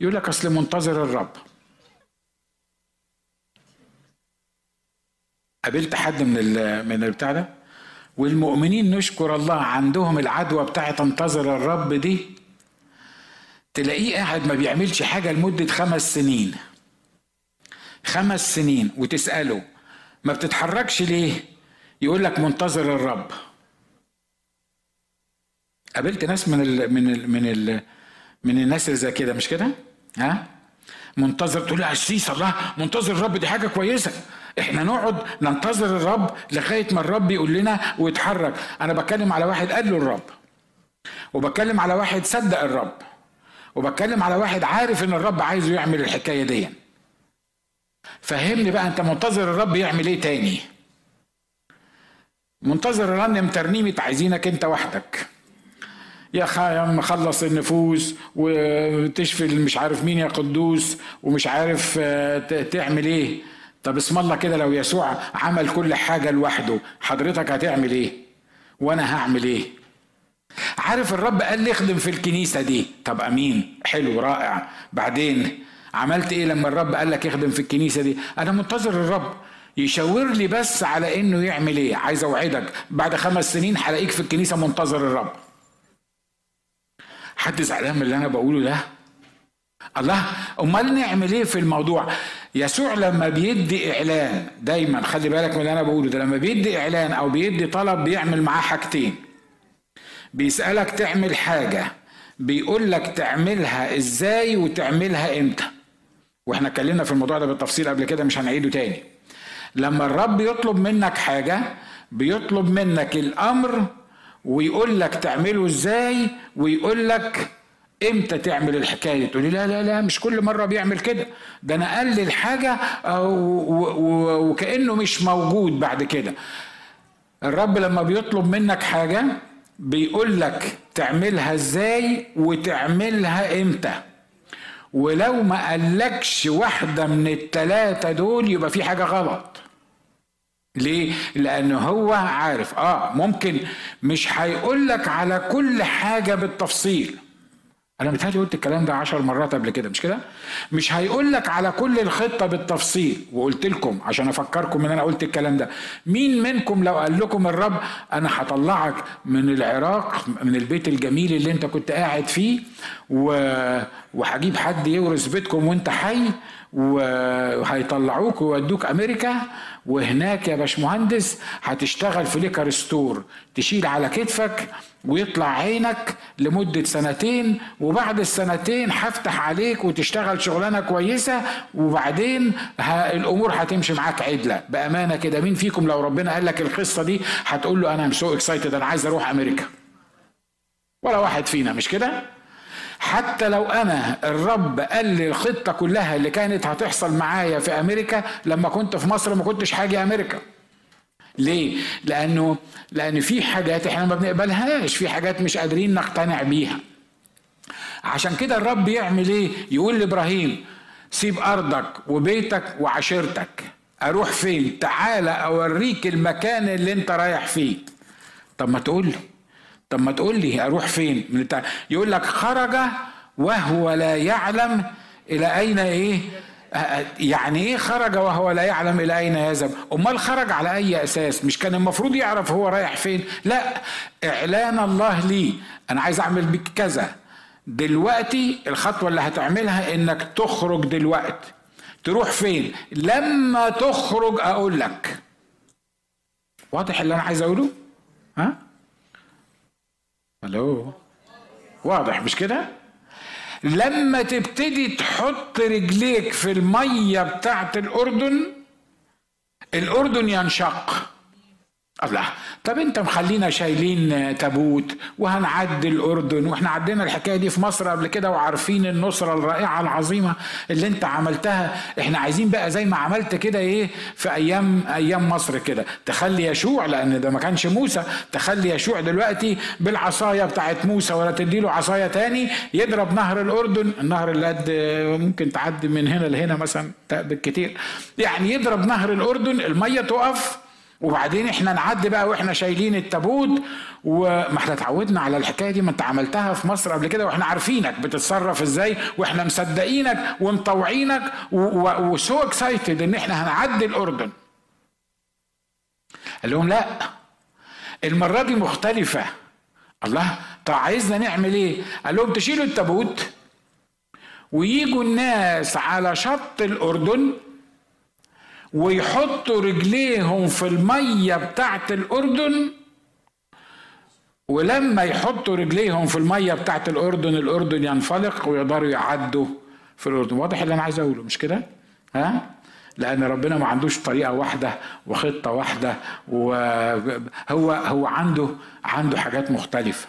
يقول لك أصل منتظر الرب. قابلت حد من من البتاع ده؟ والمؤمنين نشكر الله عندهم العدوى بتاعت انتظر الرب دي. تلاقيه قاعد ما بيعملش حاجة لمدة خمس سنين. خمس سنين وتسأله ما بتتحركش ليه؟ يقول لك منتظر الرب. قابلت ناس من ال من ال من ال من الناس اللي زي كده مش كده؟ ها؟ منتظر تقول عشيس الله منتظر الرب دي حاجة كويسة. إحنا نقعد ننتظر الرب لغاية ما الرب يقول لنا ويتحرك. أنا بتكلم على واحد قال له الرب وبتكلم على واحد صدق الرب وبتكلم على واحد عارف إن الرب عايزه يعمل الحكاية دي. فهمني بقى أنت منتظر الرب يعمل إيه تاني؟ منتظر رنم ترنيمة عايزينك أنت وحدك. يا خا مخلص النفوس وتشفي مش عارف مين يا قدوس ومش عارف تعمل إيه؟ طب اسم الله كده لو يسوع عمل كل حاجة لوحده حضرتك هتعمل إيه؟ وأنا هعمل إيه؟ عارف الرب قال لي اخدم في الكنيسة دي. طب أمين حلو رائع. بعدين عملت إيه لما الرب قال لك اخدم في الكنيسة دي؟ أنا منتظر الرب يشاور لي بس على إنه يعمل إيه. عايز أوعدك بعد خمس سنين هلاقيك في الكنيسة منتظر الرب. حد زعلان من اللي أنا بقوله ده؟ الله أمال نعمل إيه في الموضوع؟ يسوع لما بيدي إعلان دايما خلي بالك من اللي أنا بقوله ده لما بيدي إعلان أو بيدي طلب بيعمل معاه حاجتين. بيسألك تعمل حاجة بيقول لك تعملها إزاي وتعملها إمتى. وإحنا اتكلمنا في الموضوع ده بالتفصيل قبل كده مش هنعيده تاني. لما الرب يطلب منك حاجة بيطلب منك الأمر ويقول لك تعمله إزاي ويقول لك إمتى تعمل الحكاية. تقول لي لا لا لا مش كل مرة بيعمل كده. ده أنا قال لي الحاجة وكأنه مش موجود بعد كده. الرب لما بيطلب منك حاجة بيقول لك تعملها إزاي وتعملها إمتى. ولو ما قالكش واحدة من التلاتة دول يبقى في حاجة غلط. ليه؟ لأنه هو عارف. آه ممكن مش هيقولك على كل حاجة بالتفصيل. أنا متهيألي قلت الكلام ده عشر مرات قبل كده مش كده؟ مش هيقول لك على كل الخطة بالتفصيل. وقلت لكم عشان أفكركم إن أنا قلت الكلام ده. مين منكم لو قال لكم الرب أنا هطلعك من العراق من البيت الجميل اللي أنت كنت قاعد فيه وهجيب حد يورث بيتكم وأنت حي وهيطلعوك ويودوك أمريكا وهناك يا باشمهندس هتشتغل في liquor store. تشيل على كتفك ويطلع عينك لمدة سنتين وبعد السنتين هفتح عليك وتشتغل شغلانة كويسة وبعدين الأمور هتمشي معاك عدلة. بأمانة كده مين فيكم لو ربنا قال لك القصة دي هتقول له أنا so excited أنا عايز أروح أمريكا. ولا واحد فينا مش كده؟ حتى لو أنا الرب قال لي الخطة كلها اللي كانت هتحصل معايا في أمريكا لما كنت في مصر ما كنتش حاجة أمريكا. ليه؟ لأنه لأن في حاجات إحنا ما بنقبلهاش في حاجات مش قادرين نقتنع بيها. عشان كده الرب يعمل إيه؟ يقول لإبراهيم سيب أرضك وبيتك وعشيرتك. أروح فين؟ تعالى أوريك المكان اللي أنت رايح فيه. طب ما تقول لي طب ما تقول لي أروح فين؟ من التع... يقول لك خرج وهو لا يعلم إلى أين إيه؟ يعني إيه خرج وهو لا يعلم إلى أين يذهب؟ أمال خرج على أي أساس؟ مش كان المفروض يعرف هو رايح فين؟ لا إعلان الله لي. أنا عايز أعمل بك كذا. دلوقتي الخطوة اللي هتعملها إنك تخرج دلوقتي تروح فين؟ لما تخرج أقول لك. واضح اللي أنا عايز أقوله؟ ها؟ ألو واضح مش كده؟ لما تبتدي تحط رجليك في المية بتاعت الأردن الأردن ينشق. الله طب أنت مخلينا شايلين تابوت وهنعدي الاردن وإحنا عدينا الحكاية دي في مصر قبل كده وعارفين النصرة الرائعة العظيمة اللي أنت عملتها. إحنا عايزين بقى زي ما عملت كده إيه في أيام أيام مصر كده. تخلي يشوع لأن ده ما كانش موسى. تخلي يشوع دلوقتي بالعصاية بتاعت موسى ولا تديله عصاية تاني يضرب نهر الأردن. النهر اللي قد ممكن تعدي من هنا لهنا مثلا بالكتير. يعني يضرب نهر الأردن المية تقف وبعدين إحنا نعدي بقى وإحنا شايلين التابوت وما إحنا اتعودنا على الحكاية دي ما انت عملتها في مصر قبل كده وإحنا عارفينك بتتصرف إزاي وإحنا مصدقينك ومطوعينك وسو اكسايتد ان إحنا هنعدي الأردن. قال لهم لا المرة دي مختلفة. الله طب عايزنا نعمل إيه؟ قال لهم تشيلوا التابوت ويجوا الناس على شط الأردن ويحطوا رجليهم في المية بتاعت الأردن ولما يحطوا رجليهم في المية بتاعت الأردن الأردن ينفلق ويقدروا يعدوا في الأردن واضح اللي أنا عايز أقوله مش كده؟ ها؟ لأن ربنا ما عندوش طريقة واحدة وخطة واحدة وهو هو عنده عنده حاجات مختلفة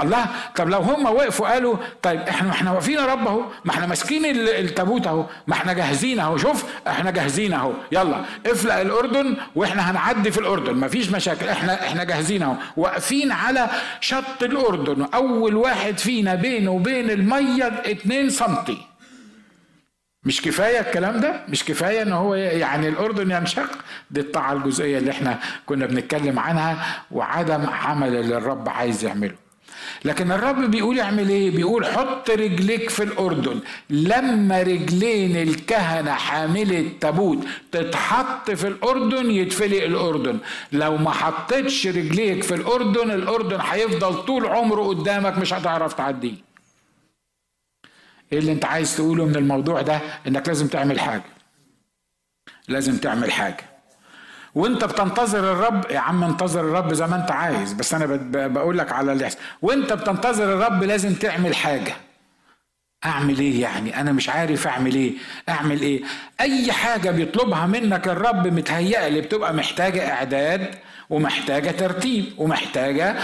الله طب لو هم وقفوا قالوا طيب إحنا إحنا واقفين يا رب أهو ما إحنا ماسكين التابوت أهو ما إحنا جاهزين أهو شوف إحنا جاهزين أهو يلا افلق الأردن وإحنا هنعدي في الأردن ما فيش مشاكل إحنا إحنا جاهزين أهو واقفين على شط الأردن أول واحد فينا بينه وبين المية 2 سنتي. مش كفاية الكلام ده؟ مش كفاية إن هو يعني الأردن ينشق؟ دي الطاعة الجزئية اللي إحنا كنا بنتكلم عنها وعدم عمل اللي الرب عايز يعمله. لكن الرب بيقول اعمل إيه؟ بيقول حط رجليك في الأردن. لما رجلين الكهنة حامل التابوت تتحط في الأردن يتفلق الأردن. لو ما حطيتش رجليك في الأردن الأردن هيفضل طول عمره قدامك مش هتعرف تعديه. إيه اللي أنت عايز تقوله من الموضوع ده؟ إنك لازم تعمل حاجة. لازم تعمل حاجة. وانت بتنتظر الرب يا عم انتظر الرب زي ما انت عايز بس أنا بقول لك على اللي يحصل. وانت بتنتظر الرب لازم تعمل حاجة. اعمل إيه يعني؟ أنا مش عارف اعمل إيه. اعمل إيه؟ اي حاجة بيطلبها منك الرب متهيأ لي بتبقى محتاجة اعداد ومحتاجة ترتيب ومحتاجة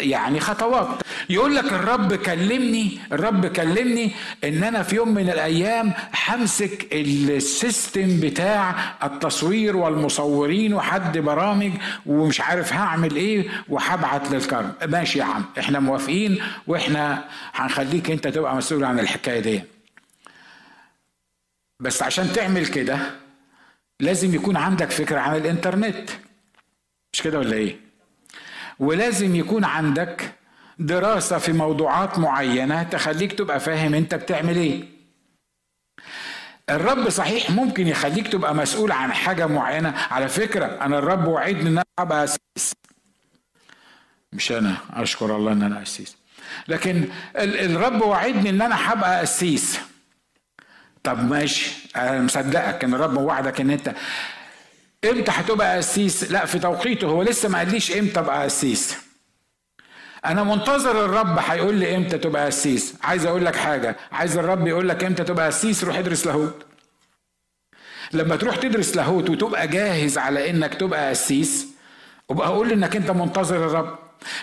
يعني خطوات. يقول لك الرب كلمني الرب كلمني إن أنا في يوم من الأيام همسك السيستم بتاع التصوير والمصورين وحد برامج ومش عارف هعمل إيه وهبعت للكرم ماشي يا عم إحنا موافقين وإحنا هنخليك أنت تبقى مسؤول عن الحكاية دي. بس عشان تعمل كده لازم يكون عندك فكرة عن الإنترنت. مش كده ولا إيه؟ ولازم يكون عندك دراسة في موضوعات معينة تخليك تبقى فاهم انت بتعمل إيه. الرب صحيح ممكن يخليك تبقى مسؤول عن حاجة معينة. على فكرة أنا الرب وعدني إن أنا أبقى أسيس. مش أنا أشكر الله إن أنا أسيس. لكن الرب وعدني إن أنا هبقى أسيس. طب ماشي أنا مصدقك إن الرب وعدك إن أنت إمتى هتبقى قسيس؟ لا في توقيته. هو لسه ما قاليش إمتى ابقى قسيس. أنا منتظر الرب هيقول لي إمتى تبقى قسيس. عايز أقول لك حاجة. عايز الرب يقول لك إمتى تبقى قسيس روح ادرس لاهوت. لما تروح تدرس لاهوت وتبقى جاهز على إنك تبقى قسيس وبقى أقول إنك أنت منتظر الرب.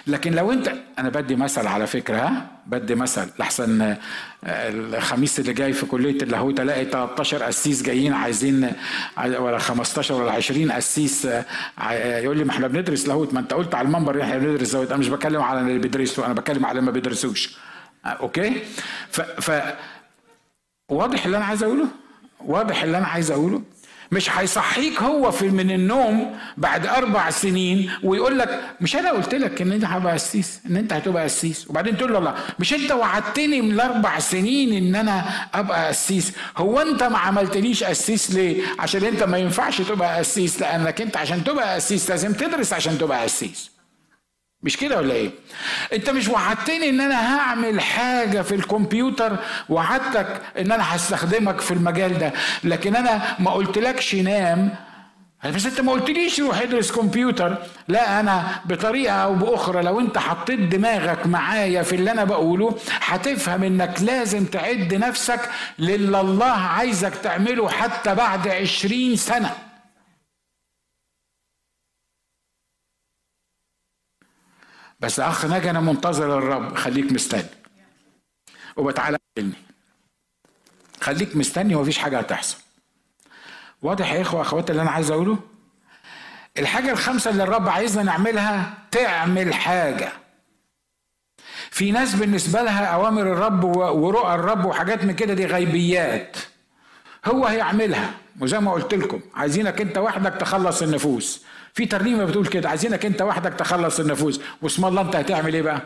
لكن لو انت أنا بدي مثل على فكرة ها؟ بدي مثل. لحسن آه، الخميس اللي جاي في كلية اللاهوت ألاقي 13 قسيس جايين عايزين ولا 15 ولا 20 قسيس آه، يقول لي ما إحنا بندرس لاهوت. ما انت قلت على المنبر إحنا بندرس لاهوت. أنا مش بتكلم على اللي بيدرسوا. أنا بتكلم على اللي ما بيدرسوش. آه، أوكي؟ ف, ف واضح اللي أنا عايز أقوله؟ واضح اللي أنا عايز أقوله؟ مش هيصحيك هو في من النوم بعد أربع سنين ويقول لك مش أنا قلت لك إن أنت هتبقى قسيس إن أنت هتبقى قسيس؟ وبعدين تقول له الله مش أنت وعدتني من الأربع سنين إن أنا أبقى قسيس؟ هو أنت ما عملتليش قسيس ليه؟ عشان أنت ما ينفعش تبقى قسيس لأنك أنت عشان تبقى قسيس لازم تدرس عشان تبقى قسيس. مش كده ولا إيه؟ أنت مش وعدتني إن أنا هعمل حاجة في الكمبيوتر وعدتك إن أنا هستخدمك في المجال ده لكن أنا ما قلتلكش نام. بس أنت ما قلتليش روح ادرس كمبيوتر. لا أنا بطريقة أو بأخرى لو أنت حطيت دماغك معايا في اللي أنا بقوله هتفهم إنك لازم تعد نفسك للي الله عايزك تعمله حتى بعد عشرين سنة. بس أخ ناجي أنا منتظر الرب خليك مستني. وبتعالى خليك مستني ومفيش حاجة هتحصل. واضح يا إخوة أخواتي اللي أنا عايز أقوله؟ الحاجة الخامسة اللي الرب عايزنا نعملها تعمل حاجة. في ناس بالنسبة لها أوامر الرب ورؤى الرب وحاجات من كده دي غيبيات. هو هيعملها. وزي ما قلت لكم عايزينك أنت وحدك تخلص النفوس. في ترنيمة بتقول كده عايزينك انت وحدك تخلص النفوس واسم الله انت هتعمل إيه بقى؟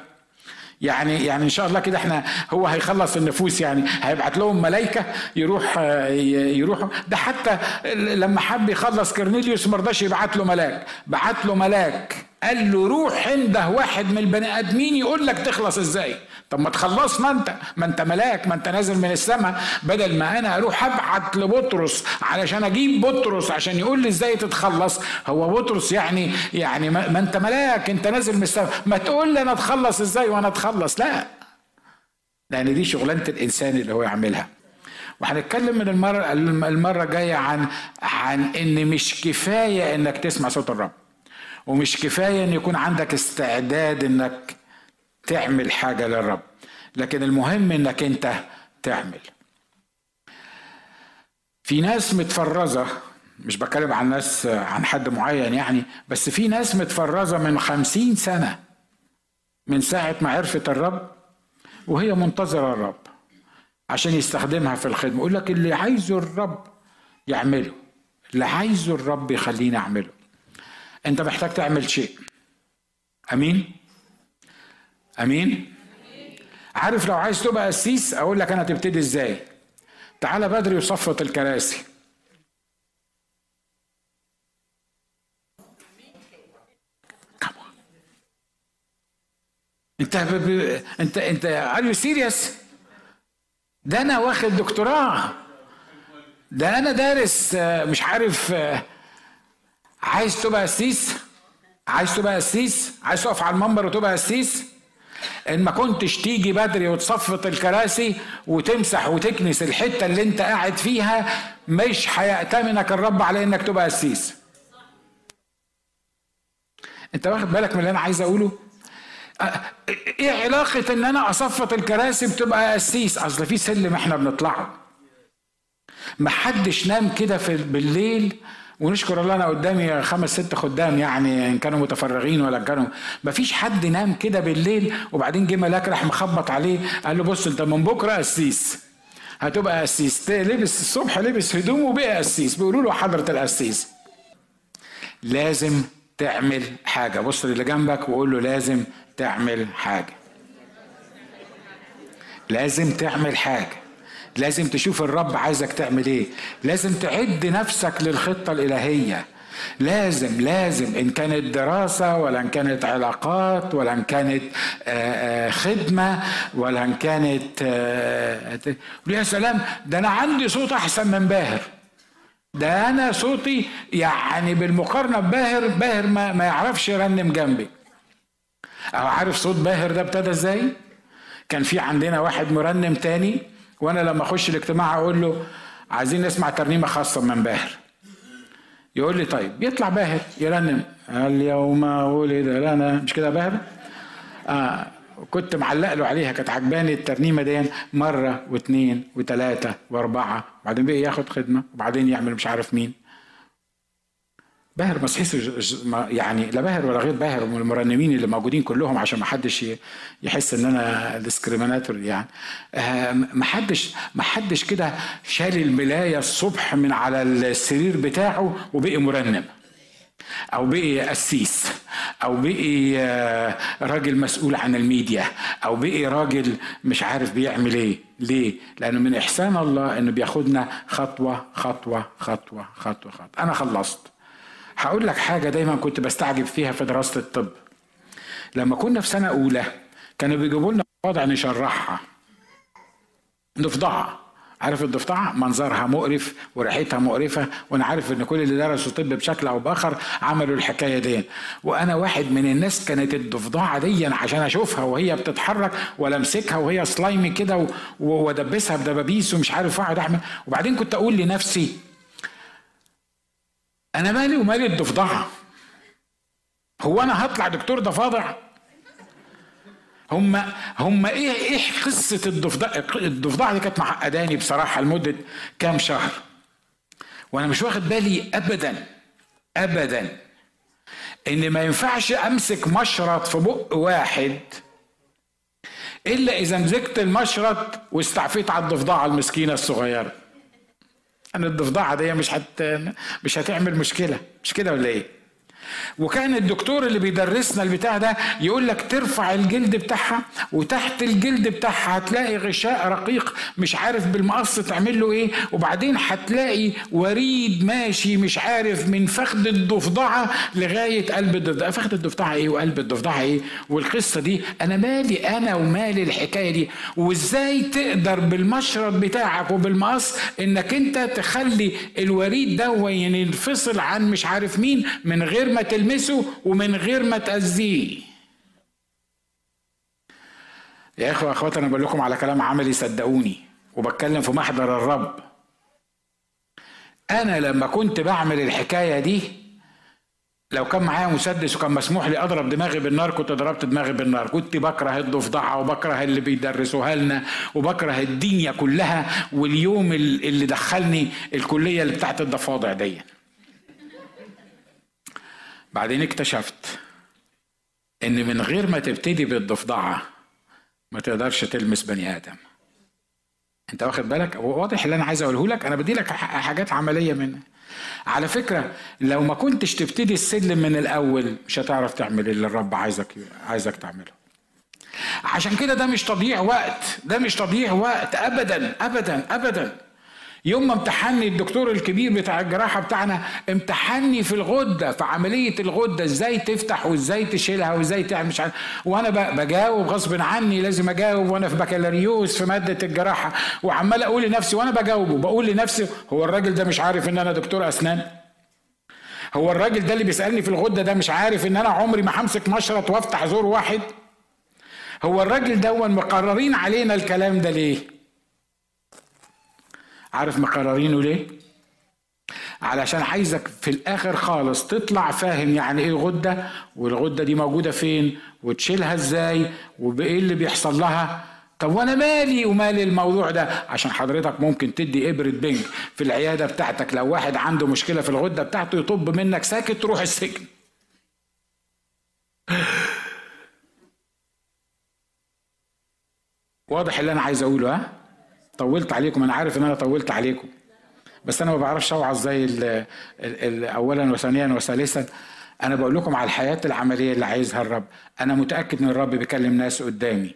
يعني يعني إن شاء الله كده إحنا هو هيخلص النفوس يعني هيبعت لهم ملائكة يروح يروحوا ده حتى لما حب يخلص كرنيليوس ما رضاش يبعت له ملاك بعت له ملاك. قال له روح عنده واحد من البني آدمين يقول لك تخلص إزاي؟ طب ما تخلصنا انت. ما انت ملاك ما انت نازل من السماء بدل ما أنا أروح ابعت لبطرس علشان أجيب بطرس عشان يقول لي إزاي تتخلص. هو بطرس يعني يعني ما انت ملاك انت نازل من السماء ما تقول لي أنا اتخلص إزاي وأنا اتخلص. لا. لأن دي شغلانة الإنسان اللي هو يعملها. وهنتكلم من المرة المرة الجاية عن عن إن مش كفاية إنك تسمع صوت الرب. ومش كفاية إن يكون عندك استعداد إنك تعمل حاجة للرب لكن المهم إنك أنت تعمل. في ناس متفرزة مش بتكلم عن ناس عن حد معين يعني بس في ناس متفرزة من خمسين سنة من ساعة ما عرفت الرب وهي منتظرة الرب عشان يستخدمها في الخدمة. يقول لك اللي عايزه الرب يعمله اللي عايزه الرب يخليني أعمله. انت محتاج تعمل شيء. امين؟ امين؟ عارف لو عايز تبقى قسيس أقول لك أنا تبتدي إزاي. تعالى بدري وصفط الكراسي. انت. انت انت are you serious ده أنا واخد دكتوراه. ده أنا دارس آه، مش عارف آه، عايز تبقى قسيس؟ عايز تبقى قسيس؟ عايز تقف على المنبر وتبقى قسيس؟ إن ما كنتش تيجي بدري وتصفط الكراسي وتمسح وتكنس الحتة اللي انت قاعد فيها مش هيأتمنك الرب على إنك تبقى قسيس. انت واخد بالك من اللي أنا عايز أقوله؟ إيه علاقة إن أنا أصفط الكراسي بتبقى قسيس؟ أصل في سلم إحنا بنطلعه. محدش نام كده في بالليل ونشكر الله أنا قدامي خمس ست خدام يعني إن كانوا متفرغين ولا كانوا. ما فيش حد نام كده بالليل وبعدين جه ملاك راح مخبط عليه قال له بص أنت من بكرة قسيس. هتبقى قسيس. لبس الصبح لبس هدومه وبقى قسيس. بيقولوا له حضرة القسيس. لازم تعمل حاجة. بص للي جنبك وقول له لازم تعمل حاجة. لازم تعمل حاجة. لازم تشوف الرب عايزك تعمل إيه. لازم تعد نفسك للخطة الإلهية. لازم لازم إن كانت دراسة ولا إن كانت علاقات ولا إن كانت آه، آه، خدمة ولا إن كانت آه، يا سلام ده أنا عندي صوت أحسن من باهر. ده أنا صوتي يعني بالمقارنة بباهر باهر ما, ما يعرفش يرنم جنبي. أو عارف صوت باهر ده ابتدى إزاي؟ كان في عندنا واحد مرنم تاني وأنا لما اخش الاجتماع أقول له عايزين نسمع ترنيمة خاصة من باهر. يقول لي طيب يطلع باهر يرنم. اليوم ولد لنا. مش كده باهر؟ آه كنت معلق له عليها كانت عجباني الترنيمة دي مرة واثنين وثلاثه واربعة وبعدين بقى ياخد خدمة وبعدين يعمل مش عارف مين. باهر مسيحي يعني لا باهر ولا غير باهر من المرنمين اللي موجودين كلهم عشان ما حدش يحس إن أنا discriminator يعني. آه، ما حدش ما حدش كده شال الملاية الصبح من على السرير بتاعه وبقي مرنم أو بقي قسيس أو بقي آه، راجل مسؤول عن الميديا أو بقي راجل مش عارف بيعمل إيه ليه؟ لأنه من إحسان الله إنه بياخدنا خطوة خطوة خطوة خطوة خطوة. أنا خلصت. هقول لك حاجة دايما كنت بستعجب فيها في دراسة الطب. لما كنا في سنة أولى كانوا بيجيبوا لنا وضع نشرحها ضفدعة. عارف الضفدعة؟ منظرها مقرف وريحتها مقرفة وأنا عارف إن كل اللي درسوا طب بشكل أو بآخر عملوا الحكاية دي. وأنا واحد من الناس كانت الضفدعة دي عشان أشوفها وهي بتتحرك ولا أمسكها وهي سلايمي كده وأدبسها بدبابيس ومش عارف أقعد أعمل. وبعدين كنت أقول لنفسي أنا مالي ومالي الضفدعة. هو أنا هطلع دكتور ضفادع هم هم إيه إيه قصة الضفدع الضفدعة دي كانت معقداني بصراحة لمدة كام شهر. وأنا مش واخد بالي ابدا ابدا إن ما ينفعش أمسك مشرط في بق واحد إلا إذا مسكت المشرط واستعفيت على الضفدعة المسكينة الصغيرة. ان الضفدعة دي مش هت مش هتعمل مشكلة. مش كده ولا إيه؟ وكان الدكتور اللي بيدرسنا البتاع ده يقول لك ترفع الجلد بتاعها وتحت الجلد بتاعها هتلاقي غشاء رقيق مش عارف بالمقص تعمل له إيه وبعدين هتلاقي وريد ماشي مش عارف من فخذ الضفدعة لغاية قلب الضفدعة. فخذ الضفدعة إيه وقلب الضفدعة إيه؟ والقصة دي أنا مالي أنا ومالي الحكاية دي؟ وإزاي تقدر بالمشرط بتاعك وبالمقص إنك أنت تخلي الوريد ده ينفصل عن مش عارف مين من غير ما تلمسه ومن غير ما تأذيه. يا إخوة أخوات أنا بقول لكم على كلام عملي صدقوني. وبتكلم في محضر الرب. أنا لما كنت بعمل الحكاية دي لو كان معايا مسدس وكان مسموح لي أضرب دماغي بالنار كنت ضربت دماغي بالنار. كنت بكره الضفدعة وبكره اللي بيدرسوها لنا وبكره الدنيا كلها واليوم اللي دخلني الكلية اللي بتاعت الضفادع دي. بعدين اكتشفت إن من غير ما تبتدي بالضفدعة ما تقدرش تلمس بني آدم. أنت واخد بالك؟ واضح اللي أنا عايز أقوله لك. أنا بدي لك حاجات عملية منها. على فكرة لو ما كنتش تبتدي السلم من الأول مش هتعرف تعمل اللي الرب عايزك عايزك تعمله. عشان كده ده مش تضييع وقت. ده مش تضييع وقت. ابدا ابدا ابدا. يوم ما امتحني الدكتور الكبير بتاع الجراحة بتاعنا امتحني في الغدة في عملية الغدة إزاي تفتح وازاي تشيلها وازاي تعمل مش عارف. وأنا بجاوب غصب عني لازم اجاوب وأنا في بكالوريوس في مادة الجراحة. وعمال أقول لنفسي وأنا بجاوبه بقول لنفسي هو الراجل ده مش عارف ان أنا دكتور اسنان؟ هو الراجل ده اللي بيسألني في الغدة ده مش عارف ان أنا عمري ما همسك مشرط وافتح زور واحد؟ هو الراجل ده مقررين علينا الكلام ده ليه؟ عارف مقررينه ليه؟ علشان عايزك في الآخر خالص تطلع فاهم يعني إيه غدة والغدة دي موجودة فين وتشيلها إزاي وإيه اللي بيحصل لها. طب وأنا مالي ومال الموضوع ده؟ عشان حضرتك ممكن تدي إبرة بنج في العيادة بتاعتك. لو واحد عنده مشكلة في الغدة بتاعته يطب منك ساكت تروح السجن. واضح اللي أنا عايز أقوله ها؟ طولت عليكم أنا عارف إن أنا طولت عليكم بس أنا ما بعرفش اوعظ زي اولا وثانيا وثالثا. أنا بقول لكم على الحياة العملية اللي عايزها الرب. أنا متأكد إن الرب بيكلم ناس قدامي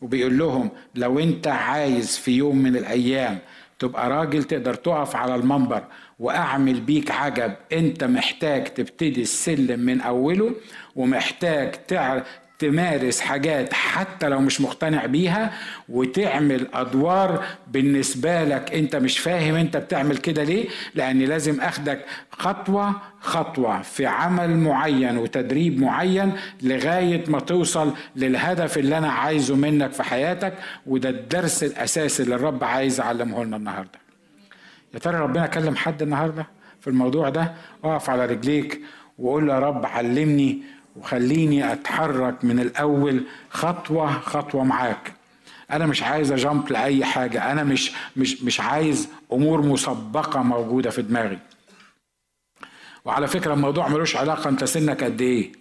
وبيقول لهم لو أنت عايز في يوم من الأيام تبقى راجل تقدر تقف على المنبر وأعمل بيك عجب أنت محتاج تبتدي السلم من أوله ومحتاج تمارس حاجات حتى لو مش مقتنع بيها وتعمل أدوار بالنسبة لك أنت مش فاهم أنت بتعمل كده ليه لأن لازم أخدك خطوة خطوة في عمل معين وتدريب معين لغاية ما توصل للهدف اللي أنا عايزه منك في حياتك وده الدرس الأساسي اللي الرب عايز يعلمه لنا النهارده. يا ترى ربنا كلم حد النهارده في الموضوع ده؟ اقف على رجليك وقول له يا رب علمني وخليني أتحرك من الأول خطوة خطوة معاك. أنا مش عايز أجامب لأي حاجة. أنا مش مش مش عايز أمور مسبقة موجودة في دماغي. وعلى فكرة الموضوع ملوش علاقة أنت سنك قد إيه.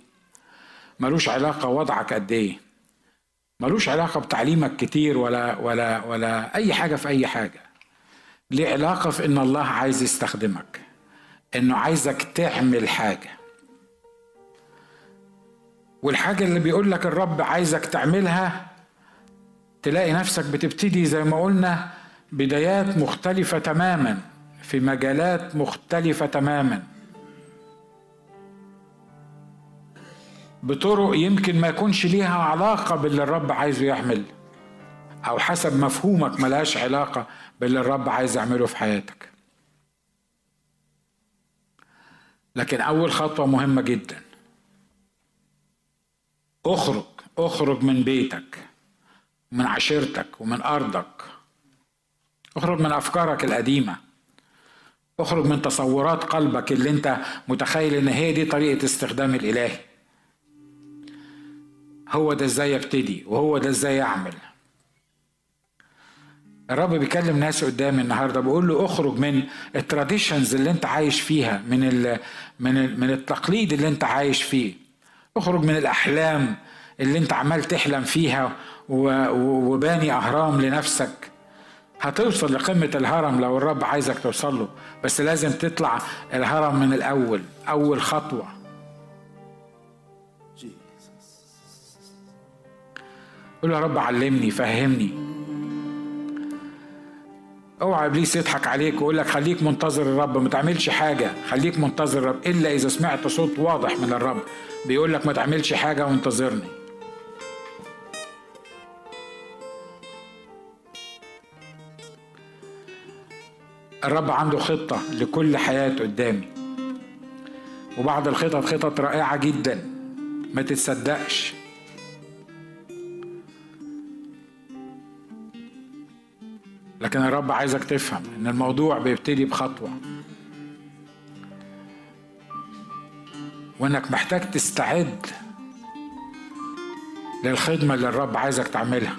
ملوش علاقة وضعك قد إيه. ملوش علاقة بتعليمك كتير ولا ولا ولا أي حاجة في أي حاجة. ليه علاقة في إن الله عايز يستخدمك. إنه عايزك تعمل حاجة. والحاجة اللي بيقول لك الرب عايزك تعملها تلاقي نفسك بتبتدي زي ما قلنا بدايات مختلفة تماما في مجالات مختلفة تماما. بطرق يمكن ما يكونش ليها علاقة باللي الرب عايزه يعمل أو حسب مفهومك ملهاش علاقة باللي الرب عايز يعمله في حياتك. لكن أول خطوة مهمة جدا. أخرج أخرج من بيتك من عشيرتك ومن أرضك. أخرج من أفكارك القديمة. أخرج من تصورات قلبك اللي أنت متخيل إن هي دي طريقة استخدام الالهي هو ده إزاي أبتدي وهو ده إزاي أعمل. الرب بيكلم ناس قدامي النهارده بقول له أخرج من التراديشنز اللي أنت عايش فيها من ال من ال من التقليد اللي أنت عايش فيه. اخرج من الأحلام اللي انت عمال تحلم فيها وباني أهرام لنفسك. هتوصل لقمة الهرم لو الرب عايزك توصل له بس لازم تطلع الهرم من الأول أول خطوة. قول يا رب علمني فهمني. اوعى ابليس يضحك عليك ويقول لك خليك منتظر الرب ما تعملش حاجة. خليك منتظر الرب إلا إذا سمعت صوت واضح من الرب. بيقول لك ما تعملش حاجة وانتظرني. الرب عنده خطة لكل حياة قدامي. وبعض الخطط خطط رائعة جدا. ما تتصدقش. لكن الرب عايزك تفهم إن الموضوع بيبتدي بخطوة. وإنك محتاج تستعد للخدمة اللي الرب عايزك تعملها.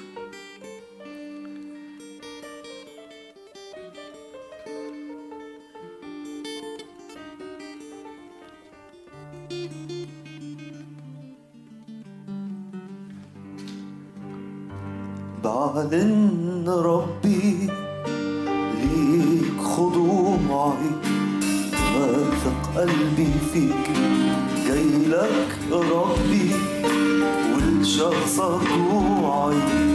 بعلن ربي قلبي فيك جاي لك ربي ولشخصك وعي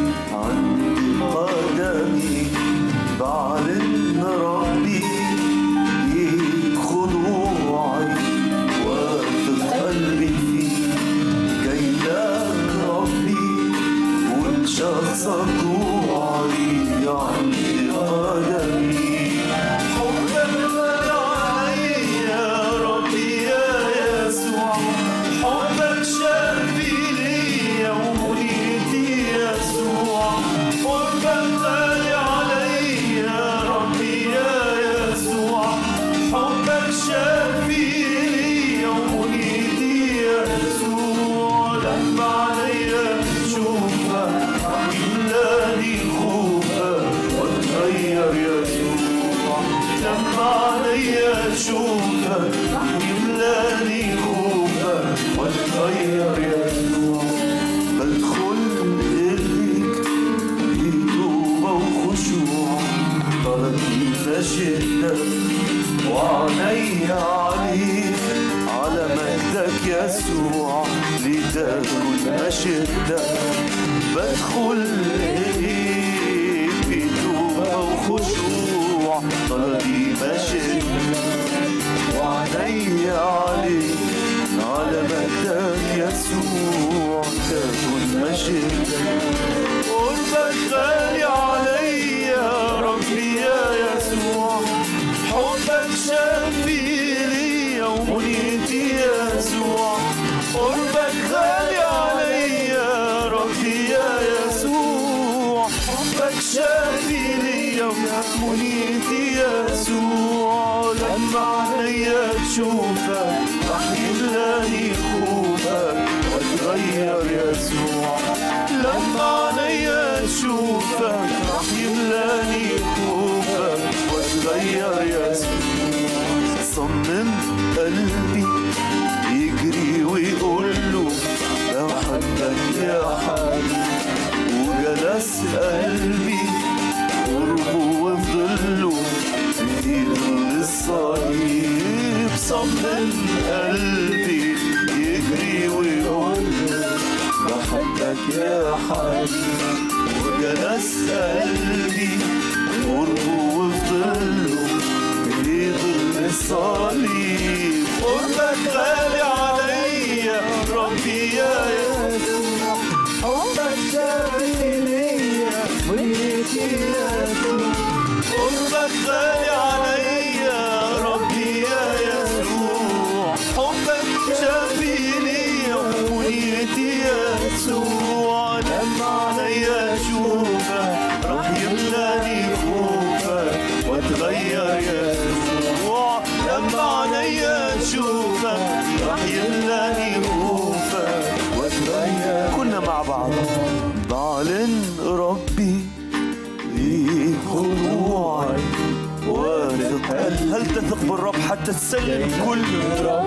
حتى السلم كله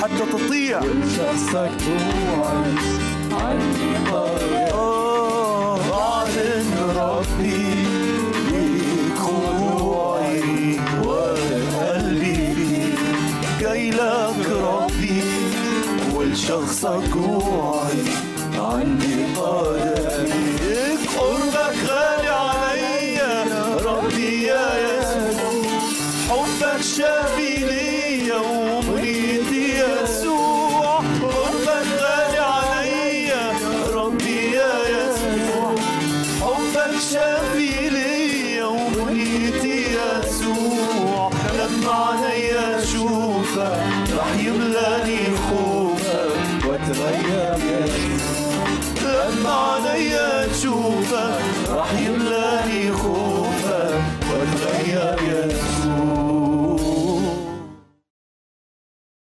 حتى تطيع شخصك توعد عني طريق بعد ربي ليك وقلبي لك ربي ولشخصك جوعي عندي قدر